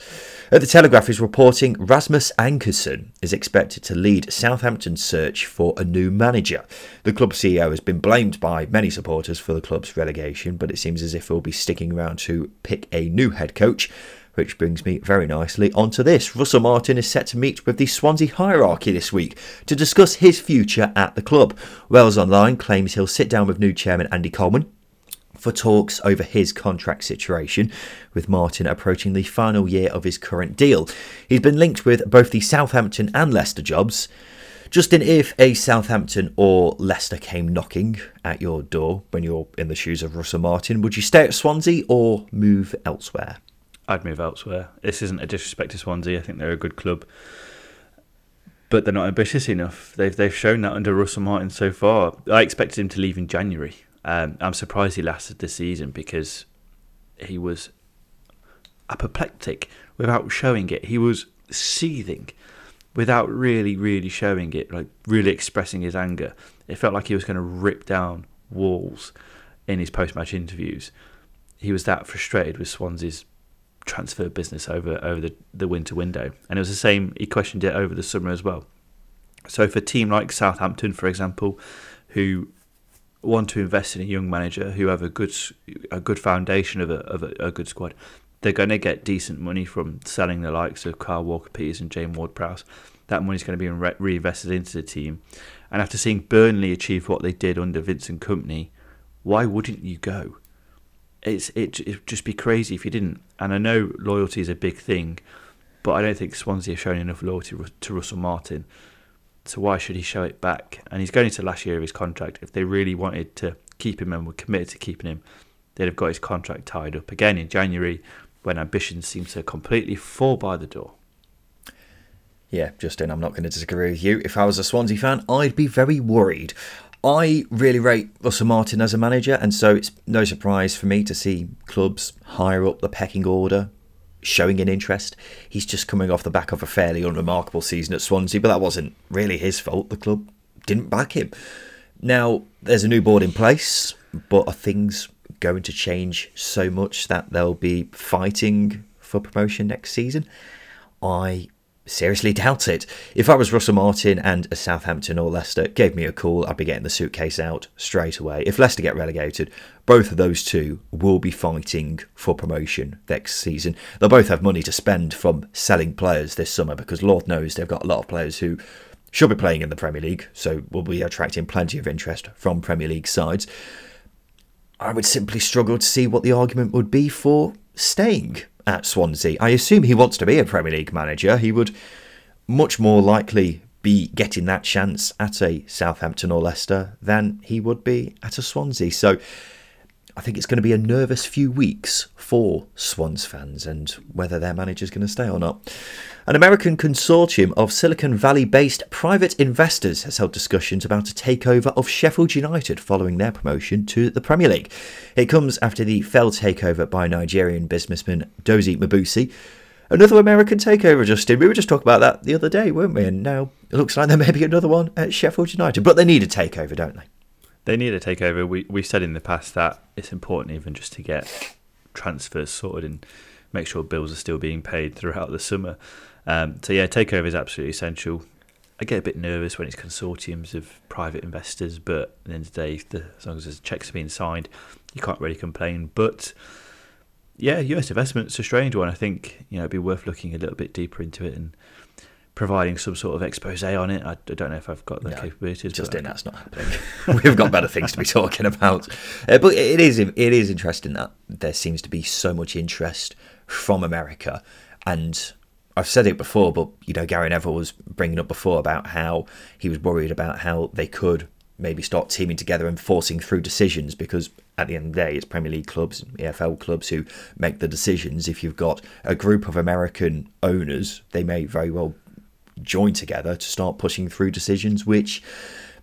Uh, the telegraph is reporting rasmus ankersen is expected to lead southampton's search for a new manager. The club ceo has been blamed by many supporters for the club's relegation but it seems as if he'll be sticking around to pick a new head coach which brings me very nicely onto this. Russell Martin is set to meet with the Swansea hierarchy this week to discuss his future at the club. Wales Online claims he'll sit down with new chairman Andy Coleman for talks over his contract situation, with Martin approaching the final year of his current deal. He's been linked with both the Southampton and Leicester jobs. Justin, if a Southampton or Leicester came knocking at your door when you're in the shoes of Russell Martin, would you stay at Swansea or move elsewhere? I'd move elsewhere. This isn't a disrespect to Swansea. I think they're a good club, but they're not ambitious enough. They've they've shown that under Russell Martin so far. I expected him to leave in January. Um, I'm surprised he lasted this season because he was apoplectic without showing it. He was seething without really, really showing it, like really expressing his anger. It felt like he was going to rip down walls in his post-match interviews. He was that frustrated with Swansea's transfer business over over the, the winter window. And it was the same, he questioned it over the summer as well. So for a team like Southampton, for example, who want to invest in a young manager who have a good a good foundation of a of a, a good squad, they're going to get decent money from selling the likes of Kyle Walker Peters and James Ward Prowse. That money's going to be re- reinvested into the team. And after seeing Burnley achieve what they did under Vincent Kompany, why wouldn't you go? It's it it'd just be crazy if you didn't. And I know loyalty is a big thing, but I don't think Swansea have shown enough loyalty to Russell Martin. So why should he show it back? And he's going into last year of his contract. If they really wanted to keep him and were committed to keeping him, they'd have got his contract tied up again in January when ambitions seem to completely fall by the door. Yeah, Justin, I'm not going to disagree with you. If I was a Swansea fan, I'd be very worried. I really rate Russell Martin as a manager, and so it's no surprise for me to see clubs higher up the pecking order showing an interest. He's just coming off the back of a fairly unremarkable season at Swansea, but that wasn't really his fault. The club didn't back him. Now, there's a new board in place, but are things going to change so much that they'll be fighting for promotion next season? I seriously doubt it. If I was Russell Martin and a Southampton or Leicester gave me a call, I'd be getting the suitcase out straight away. If Leicester get relegated, both of those two will be fighting for promotion next season. They'll both have money to spend from selling players this summer because Lord knows they've got a lot of players who should be playing in the Premier League, so will be attracting plenty of interest from Premier League sides. I would simply struggle to see what the argument would be for staying at Swansea. I assume he wants to be a Premier League manager. He would much more likely be getting that chance at a Southampton or Leicester than he would be at a Swansea. So I think it's going to be a nervous few weeks for Swans fans and whether their manager's going to stay or not. An American consortium of Silicon Valley based private investors has held discussions about a takeover of Sheffield United following their promotion to the Premier League. It comes after the failed takeover by Nigerian businessman Dozy Mmobuosi. Another American takeover, Justin. We were just talking about that the other day, weren't we? And now it looks like there may be another one at Sheffield United. But they need a takeover, don't they? They need a takeover. We we've said in the past that it's important even just to get transfers sorted and make sure bills are still being paid throughout the summer. Um, so yeah, takeover is absolutely essential. I get a bit nervous when it's consortiums of private investors, but at the end of the day, the, as long as the checks are being signed, you can't really complain. But yeah, US investment's a strange one. I think you know it'd be worth looking a little bit deeper into it and providing some sort of expose on it. I, I don't know if I've got the no, capabilities. Just in that's not happening. We've got better things to be talking about. Uh, but it is it is interesting that there seems to be so much interest from America, and I've said it before, but you know, Gary Neville was bringing up before about how he was worried about how they could maybe start teaming together and forcing through decisions because at the end of the day, it's Premier League clubs, EFL clubs who make the decisions. If you've got a group of American owners, they may very well join together to start pushing through decisions which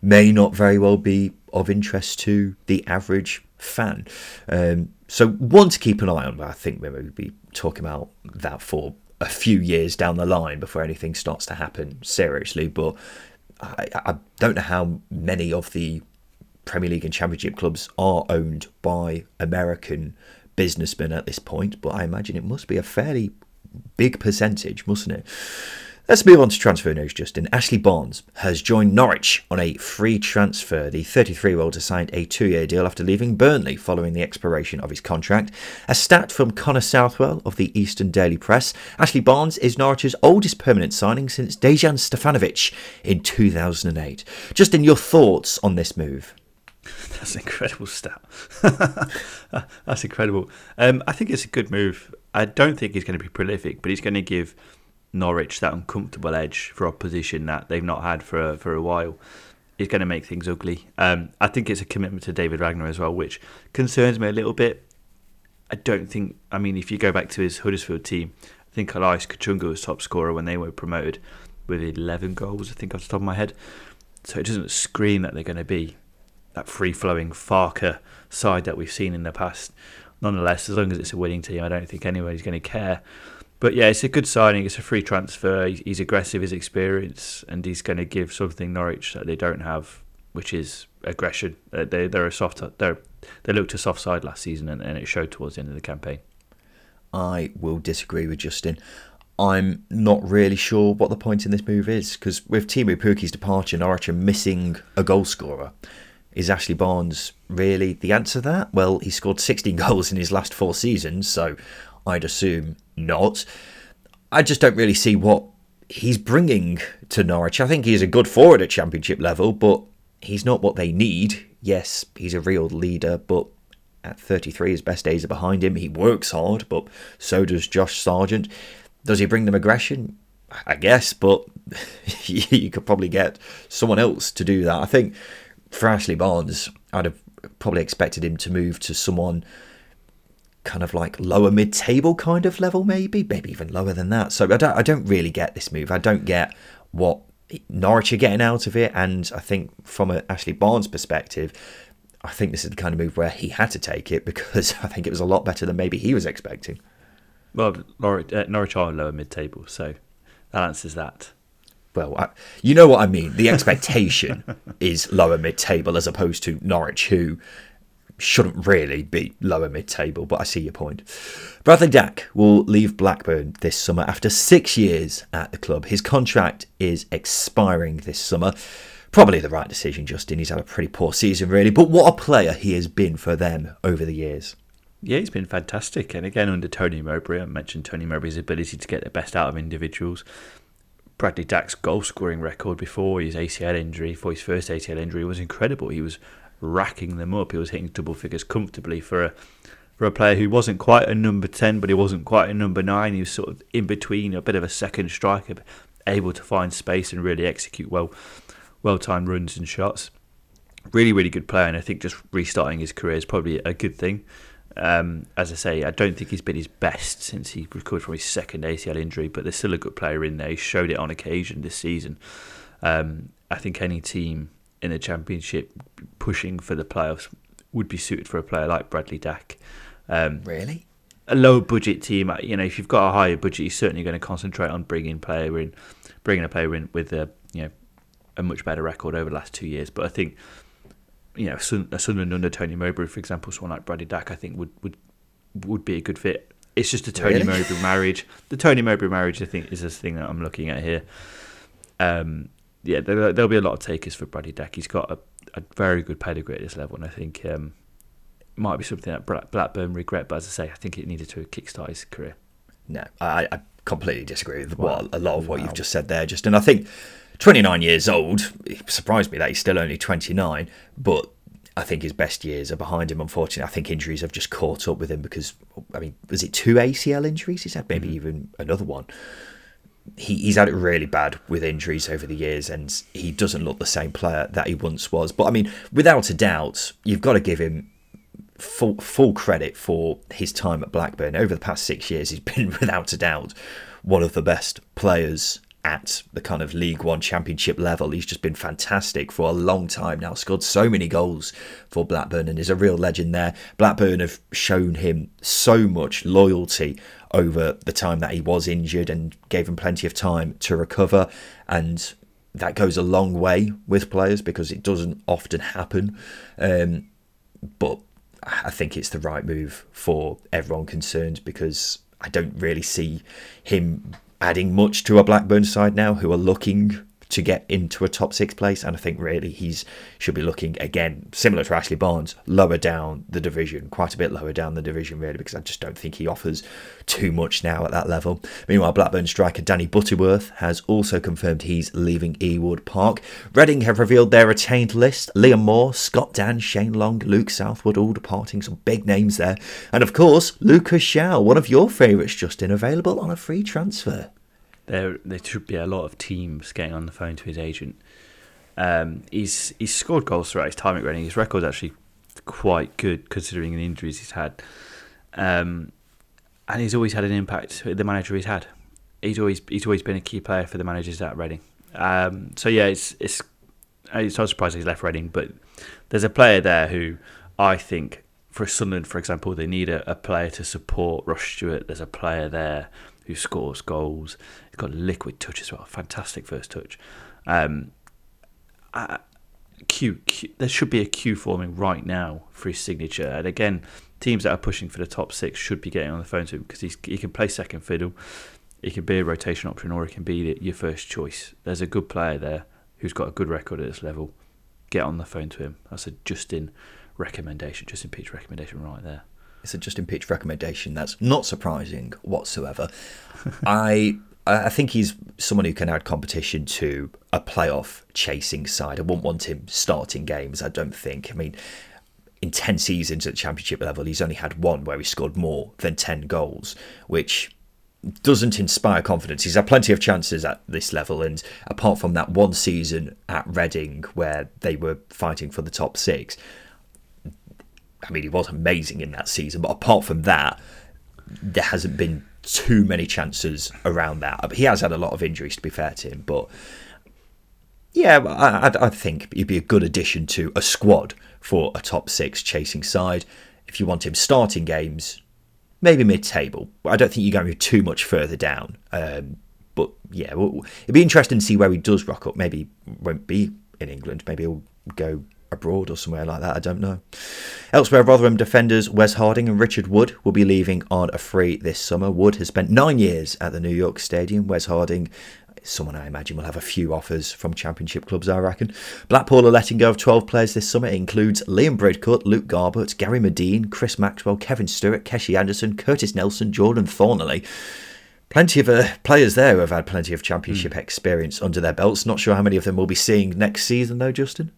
may not very well be of interest to the average fan. Um, so, one to keep an eye on. I think we will be talking about that for a few years down the line before anything starts to happen seriously. But I, I don't know how many of the Premier League and Championship clubs are owned by American businessmen at this point, but I imagine it must be a fairly big percentage, mustn't it? Let's move on to transfer news, Justin. Ashley Barnes has joined Norwich on a free transfer. The 33 year old has signed a two year deal after leaving Burnley following the expiration of his contract. A stat from Connor Southwell of the Eastern Daily Press Ashley Barnes is Norwich's oldest permanent signing since Dejan Stefanovic in 2008. Justin, your thoughts on this move? That's an incredible stat. That's incredible. Um, I think it's a good move. I don't think he's going to be prolific, but he's going to give Norwich that uncomfortable edge for opposition that they've not had for a, for a while is going to make things ugly. Um, I think it's a commitment to David Wagner as well, which concerns me a little bit. I don't think. I mean, if you go back to his Huddersfield team, I think Elias Kachunga was top scorer when they were promoted with 11 goals. I think off the top of my head. So it doesn't scream that they're going to be that free flowing Farke side that we've seen in the past. Nonetheless, as long as it's a winning team, I don't think anybody's going to care. But yeah, it's a good signing. It's a free transfer. He's aggressive, his experience, and he's going to give something Norwich that they don't have, which is aggression. Uh, they they're a soft they they looked a soft side last season, and, and it showed towards the end of the campaign. I will disagree with Justin. I'm not really sure what the point in this move is because with Teemu Pukki's departure, Norwich are missing a goal scorer. Is Ashley Barnes really the answer to that? Well, he scored 16 goals in his last four seasons, so I'd assume not. I just don't really see what he's bringing to Norwich. I think he's a good forward at championship level, but he's not what they need. Yes, he's a real leader, but at 33, his best days are behind him. He works hard, but so does Josh Sargent. Does he bring them aggression? I guess, but you could probably get someone else to do that. I think for Ashley Barnes, I'd have probably expected him to move to someone kind of like lower mid table kind of level, maybe, maybe even lower than that. So I don't, I don't really get this move. I don't get what Norwich are getting out of it. And I think from a Ashley Barnes perspective, I think this is the kind of move where he had to take it because I think it was a lot better than maybe he was expecting. Well, Norwich, uh, Norwich are lower mid table, so that answers that. Well, I, you know what I mean. The expectation is lower mid table as opposed to Norwich, who shouldn't really be lower mid table, but I see your point. Bradley Dack will leave Blackburn this summer after six years at the club. His contract is expiring this summer. Probably the right decision, Justin. He's had a pretty poor season, really, but what a player he has been for them over the years. Yeah, he's been fantastic. And again, under Tony Mowbray, I mentioned Tony Mowbray's ability to get the best out of individuals. Bradley Dack's goal scoring record before his ACL injury, for his first ACL injury, was incredible. He was racking them up. He was hitting double figures comfortably for a for a player who wasn't quite a number ten, but he wasn't quite a number nine. He was sort of in between, a bit of a second striker, able to find space and really execute well, well timed runs and shots. really, really good player, and I think just restarting his career is probably a good thing. Um, as I say, I don't think he's been his best since he recovered from his second ACL injury, but there's still a good player in there. He showed it on occasion this season. Um, I think any team in the championship pushing for the playoffs would be suited for a player like Bradley Dack. Um, really? A low budget team, you know, if you've got a higher budget, you're certainly going to concentrate on bringing player in, bringing a player in with a you know a much better record over the last two years. But I think you know, a Sunderland under Tony Mowbray, for example, someone like Bradley Dack, I think would would would be a good fit. It's just a Tony really? Mowbray marriage. The Tony Mowbray marriage, I think, is this thing that I'm looking at here. Um, yeah, there, will be a lot of takers for Bradley Dack. He's got a, a very good pedigree at this level, and I think um, it might be something that Blackburn regret. But as I say, I think it needed to kickstart his career. No, I, I completely disagree with what a lot of what wow. you've just said there. Just and I think 29 years old. It surprised me that he's still only 29, but I think his best years are behind him. Unfortunately, I think injuries have just caught up with him because, I mean, was it two ACL injuries? He's had maybe mm-hmm. even another one. He, he's had it really bad with injuries over the years, and he doesn't look the same player that he once was. But I mean, without a doubt, you've got to give him full full credit for his time at Blackburn. Over the past six years, he's been without a doubt one of the best players at the kind of League One Championship level. He's just been fantastic for a long time now. Scored so many goals for Blackburn and is a real legend there. Blackburn have shown him so much loyalty over the time that he was injured and gave him plenty of time to recover. And that goes a long way with players because it doesn't often happen. Um, but I think it's the right move for everyone concerned because I don't really see him adding much to a Blackburn side now who are looking to get into a top six place. And I think really he's should be looking again, similar to Ashley Barnes, lower down the division, quite a bit lower down the division, really, because I just don't think he offers too much now at that level. Meanwhile, Blackburn striker Danny Butterworth has also confirmed he's leaving Ewood Park. Reading have revealed their retained list Liam Moore, Scott Dann, Shane Long, Luke Southwood, all departing, some big names there. And of course, Lucas João, one of your favourites, Justin, available on a free transfer there there should be a lot of teams getting on the phone to his agent. Um, he's he's scored goals throughout his time at Reading. His record's actually quite good considering the injuries he's had, um, and he's always had an impact. The manager he's had, he's always he's always been a key player for the managers at Reading. Um, so yeah, it's it's it's not surprising he's left Reading, but there's a player there who I think for Sunderland, for example, they need a, a player to support Ross Stewart. There's a player there who scores goals. He's got liquid touch as well. Fantastic first touch. Um, there should be a queue forming right now for his signature. And again, teams that are pushing for the top six should be getting on the phone to him because he can play second fiddle. He can be a rotation option or he can be your first choice. There's a good player there who's got a good record at this level. Get on the phone to him. That's a Justin recommendation, Justin Peach recommendation right there. It's a Justin Peach recommendation. That's not surprising whatsoever. I I think he's someone who can add competition to a playoff chasing side. I wouldn't want him starting games. I don't think. I mean, in ten seasons at championship level, he's only had one where he scored more than ten goals, which doesn't inspire confidence. He's had plenty of chances at this level, and apart from that one season at Reading where they were fighting for the top six, I mean, he was amazing in that season, but apart from that, there hasn't been too many chances around that. He has had a lot of injuries, to be fair to him, but yeah, I, I think he'd be a good addition to a squad for a top six chasing side. If you want him starting games, maybe mid-table. I don't think you're going too much further down. Um, but yeah, it'd be interesting to see where he does rock up. Maybe won't be in England. Maybe he'll go abroad or somewhere like that. I don't know. Elsewhere, Rotherham defenders Wes Harding and Richard Wood will be leaving on a free this summer. Wood has spent nine years at the New York Stadium. Wes Harding someone I imagine will have a few offers from championship clubs, I reckon. Blackpool are letting go of 12 players this summer. It includes Liam Bridcut, Luke Garbutt, Gary Madine, Chris Maxwell, Kevin Stewart, Keshi Anderson, Curtis Nelson, Jordan Thorniley. Plenty of uh, players there who have had plenty of championship mm. experience under their belts. Not sure how many of them we'll be seeing next season, though, Justin.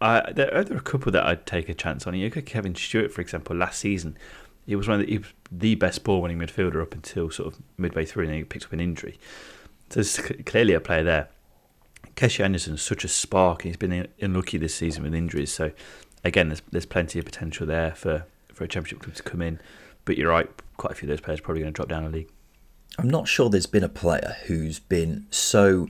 Uh, there, are, a couple that I'd take a chance on. You look at Kevin Stewart, for example, last season. He was one of the, was the best ball winning midfielder up until sort of midway through, and then he picked up an injury. So there's clearly a player there. Keshi Anderson is such a spark. He's been unlucky this season with injuries, so again, there's there's plenty of potential there for, for a championship club to come in. But you're right, quite a few of those players probably going to drop down a league. I'm not sure there's been a player who's been so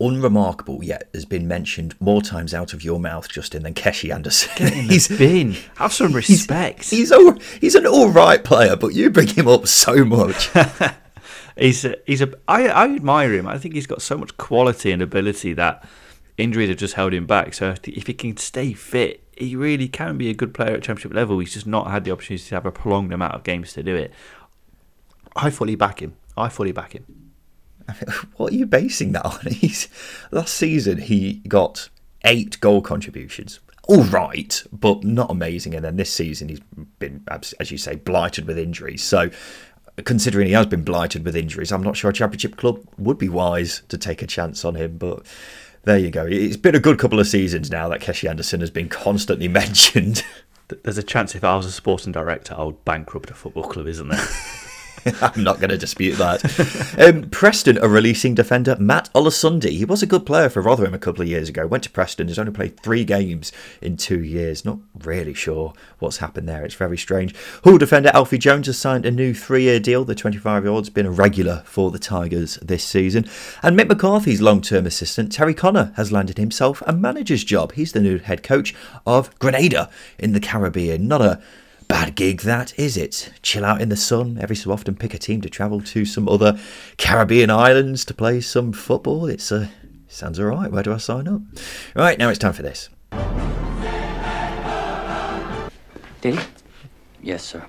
unremarkable yet has been mentioned more times out of your mouth, Justin, than Keshi Anderson. he's been have some respect. He's he's, all, he's an all right player, but you bring him up so much. he's a, he's a I, I admire him. I think he's got so much quality and ability that injuries have just held him back. So if he can stay fit, he really can be a good player at championship level. He's just not had the opportunity to have a prolonged amount of games to do it. I fully back him. I fully back him. What are you basing that on? He's last season he got eight goal contributions. All right, but not amazing. And then this season he's been, as you say, blighted with injuries. So, considering he has been blighted with injuries, I'm not sure a championship club would be wise to take a chance on him. But there you go. It's been a good couple of seasons now that Keshi Anderson has been constantly mentioned. There's a chance if I was a sporting director, I would bankrupt a football club, isn't there? I'm not going to dispute that. um, Preston are releasing defender Matt Olosunde. He was a good player for Rotherham a couple of years ago. Went to Preston. Has only played three games in two years. Not really sure what's happened there. It's very strange. Hull defender Alfie Jones has signed a new three-year deal. The 25-year-old's been a regular for the Tigers this season. And Mick McCarthy's long-term assistant Terry Connor has landed himself a manager's job. He's the new head coach of Grenada in the Caribbean. Not a Bad gig, that is it. Chill out in the sun, every so often pick a team to travel to some other Caribbean islands to play some football. It's a uh, sounds alright. Where do I sign up? Right, now it's time for this. Did he? Yes, sir.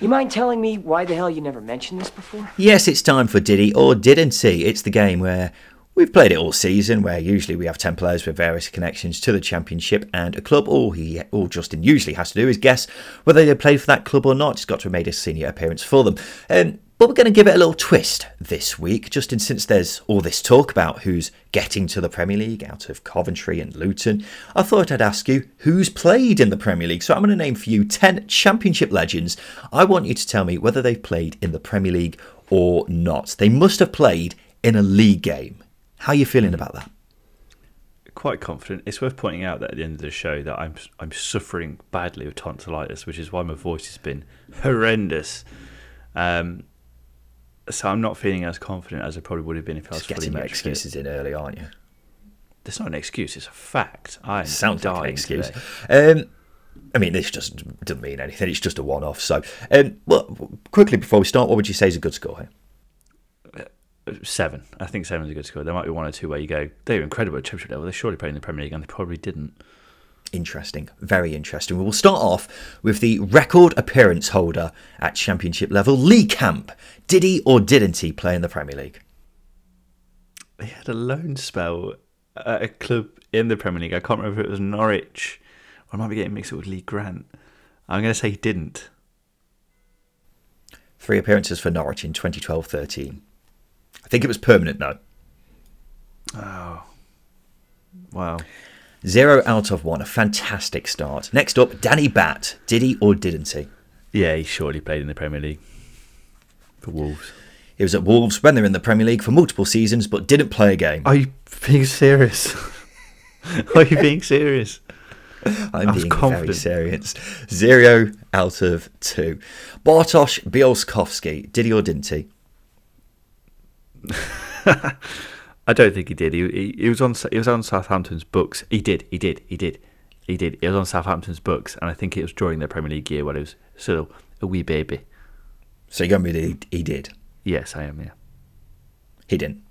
You mind telling me why the hell you never mentioned this before? Yes, it's time for Diddy or Didn't He. It's the game where We've played it all season, where usually we have 10 players with various connections to the championship and a club. All he, all Justin usually has to do is guess whether they played for that club or not. He's got to have made a senior appearance for them. Um, but we're going to give it a little twist this week, Justin, since there's all this talk about who's getting to the Premier League out of Coventry and Luton. I thought I'd ask you who's played in the Premier League. So I'm going to name for you 10 championship legends. I want you to tell me whether they've played in the Premier League or not. They must have played in a league game. How are you feeling about that? Quite confident. It's worth pointing out that at the end of the show that I'm I'm suffering badly with tonsillitis, which is why my voice has been horrendous. Um, so I'm not feeling as confident as I probably would have been if I was Just getting excuses fit. in early, aren't you? That's not an excuse; it's a fact. I sounds like an excuse. Um, I mean, this just doesn't mean anything. It's just a one-off. So, um, well, quickly before we start, what would you say is a good score here? Seven. I think seven is a good score. There might be one or two where you go, they were incredible at championship level. They surely played in the Premier League, and they probably didn't. Interesting, very interesting. We will start off with the record appearance holder at championship level, Lee Camp. Did he or didn't he play in the Premier League? He had a loan spell at a club in the Premier League. I can't remember if it was Norwich or I might be getting mixed up with Lee Grant. I'm going to say he didn't. Three appearances for Norwich in 2012 13. I think it was permanent though. Oh. Wow. Zero out of one. A fantastic start. Next up, Danny Batth. Did he or didn't he? Yeah, he surely played in the Premier League for Wolves. He was at Wolves when they were in the Premier League for multiple seasons, but didn't play a game. Are you being serious? are you being serious? I'm being confident. very serious. Zero out of two. Bartosz Bialkowski. Did he or didn't he? I don't think he did. He, he, he was on he was on Southampton's books. He did. He did. He did. He did. He was on Southampton's books, and I think it was during their Premier League year when he was still a wee baby. So you're going to be he, he did? Yes, I am. Yeah. He didn't.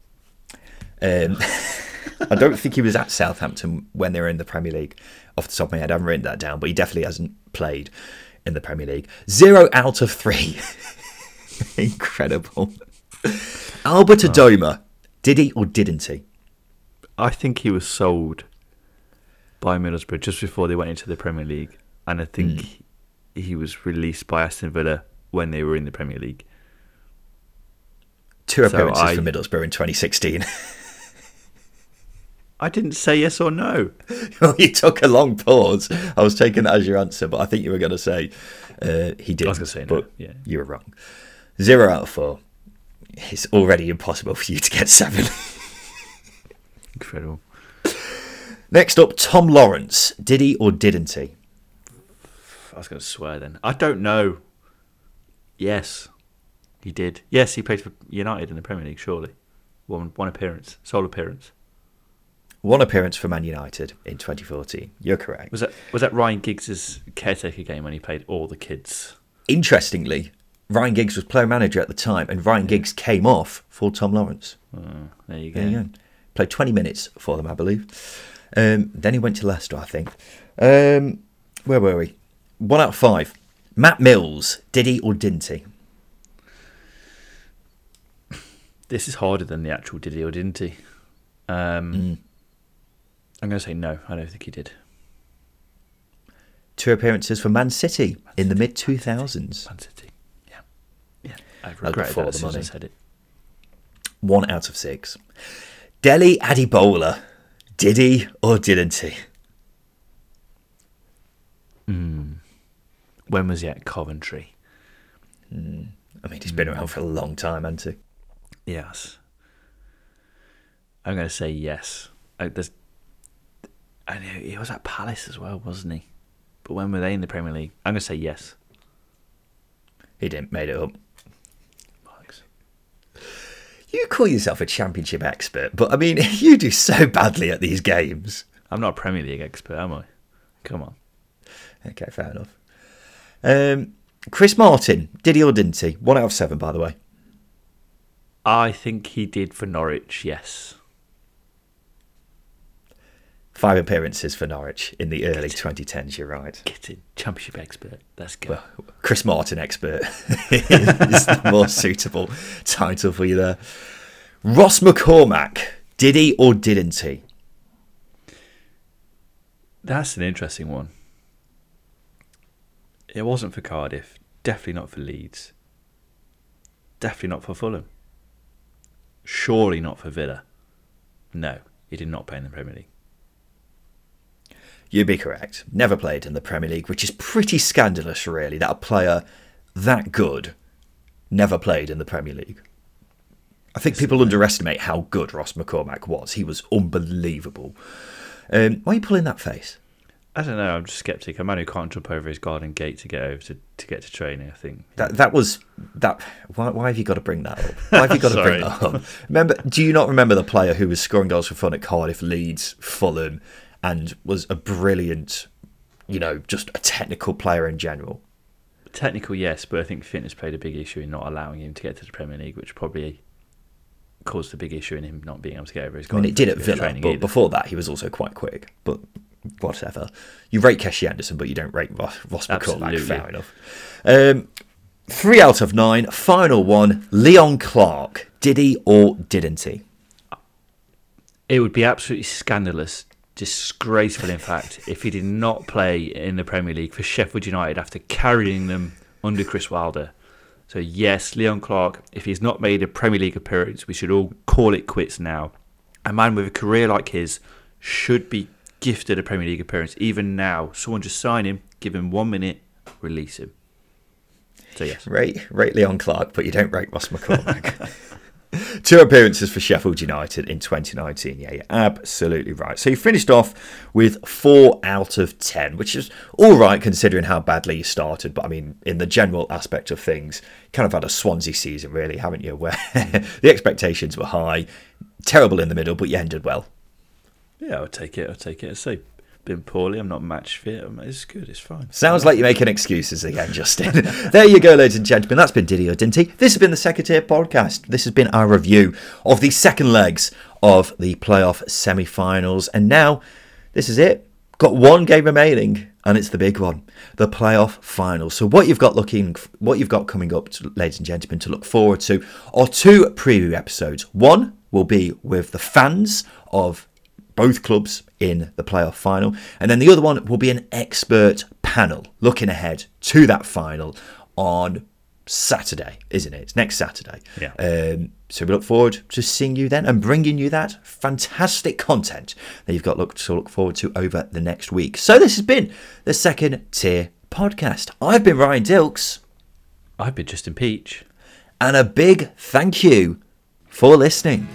Um, I don't think he was at Southampton when they were in the Premier League. Off the top of my head, I haven't written that down, but he definitely hasn't played in the Premier League. Zero out of three. Incredible. Albert Adomah, did he or didn't he? I think he was sold by Middlesbrough just before they went into the Premier League, and I think mm. he was released by Aston Villa when they were in the Premier League. Two appearances so I, for Middlesbrough in 2016. I didn't say yes or no. well, you took a long pause. I was taking that as your answer, but I think you were going to say uh, he did. I was going to say no. But yeah. you were wrong. Zero out of four it's already impossible for you to get seven. Incredible. Next up, Tom Lawrence. Did he or didn't he? I was going to swear then. I don't know. Yes, he did. Yes, he played for United in the Premier League. Surely, one one appearance, sole appearance. One appearance for Man United in 2014. You're correct. Was that was that Ryan Giggs's caretaker game when he played all the kids? Interestingly, Ryan Giggs was player manager at the time, and Ryan Giggs came off for Tom Lawrence. Oh, there you go. There you go. Played 20 minutes for them, I believe. Um, then he went to Leicester, I think. Um, where were we? One out of five. Matt Mills. Did he or didn't he? This is harder than the actual did he or didn't he? Um, Mm. I'm going to say no. I don't think he did. Two appearances for Man City in the mid 2000s. Man City. I before that as the soon as I said it. One out of six. Dele Adebola. Did he or didn't he? Hmm. When was he at Coventry? Hmm. I mean, he's been around for a long time, hasn't he? Yes. I'm going to say yes. I, there's, I know he was at Palace as well, wasn't he? But when were they in the Premier League? I'm going to say yes. He didn't made it up. You call yourself a championship expert, but I mean, you do so badly at these games. I'm not a Premier League expert, am I? Come on. Okay, fair enough. Um, Chris Martin, did he or didn't he? One out of seven, by the way. I think he did for Norwich, yes. Five appearances for Norwich in the early 2010s, you're right. Get in. Championship expert. Let's go. Well, Chris Martin expert is the more suitable title for you there. Ross McCormack, did he or didn't he? That's an interesting one. It wasn't for Cardiff. Definitely not for Leeds. Definitely not for Fulham. Surely not for Villa. No, he did not play in the Premier League. You'd be correct. Never played in the Premier League, which is pretty scandalous, really, that a player that good never played in the Premier League. I think people underestimate how good Ross McCormack was. He was unbelievable. Um, why are you pulling that face? I don't know. I'm just skeptic. A man who can't jump over his garden gate to get over to, to get to training. I think. That that was that. Why, why have you got to bring that up? Why have you got to bring that up? Remember? Do you not remember the player who was scoring goals for fun at Cardiff, Leeds, Fulham, and was a brilliant, you know, just a technical player in general? Technical, yes, but I think fitness played a big issue in not allowing him to get to the Premier League, which probably caused a big issue in him not being able to get over his I mean, it did at Villa, but either. before that, he was also quite quick. But whatever. You rate Keshi Anderson, but you don't rate Ross, Ross. Absolutely. Fair enough. Um, three out of nine. Final one. Leon Clarke. Did he or didn't he? It would be absolutely scandalous, disgraceful, in fact, if he did not play in the Premier League for Sheffield United after carrying them under Chris Wilder. So, yes, Leon Clarke, if he's not made a Premier League appearance, we should all call it quits now. A man with a career like his should be gifted a Premier League appearance. Even now, someone just sign him, give him one minute, release him. So, yes. Rate, rate Leon Clarke, but you don't rate Ross McCormack. Two appearances for Sheffield United in 2019. Yeah, you're absolutely right. So you finished off with four out of ten, which is all right considering how badly you started. But I mean, in the general aspect of things, kind of had a Swansea season, really, haven't you? Where hmm. the expectations were high, terrible in the middle, but you ended well. Yeah, I'll take it. I'll take it. I say, been poorly. I'm not match fit. It's good. It's fine. Sounds like you're making excuses again, Justin. there you go, ladies and gentlemen. That's been Diddy or Dinty. This has been the Second Tier Podcast. This has been our review of the second legs of the playoff semi finals. And now, this is it. Got one game remaining, and it's the big one the playoff final. So, what you've got looking, what you've got coming up, to, ladies and gentlemen, to look forward to are two preview episodes. One will be with the fans of both clubs in the playoff final. And then the other one will be an expert panel looking ahead to that final on Saturday, isn't it? It's next Saturday. Yeah. Um, so we look forward to seeing you then and bringing you that fantastic content that you've got look to look forward to over the next week. So this has been the second tier podcast. I've been Ryan Dilks, I've been Justin Peach. and a big thank you for listening.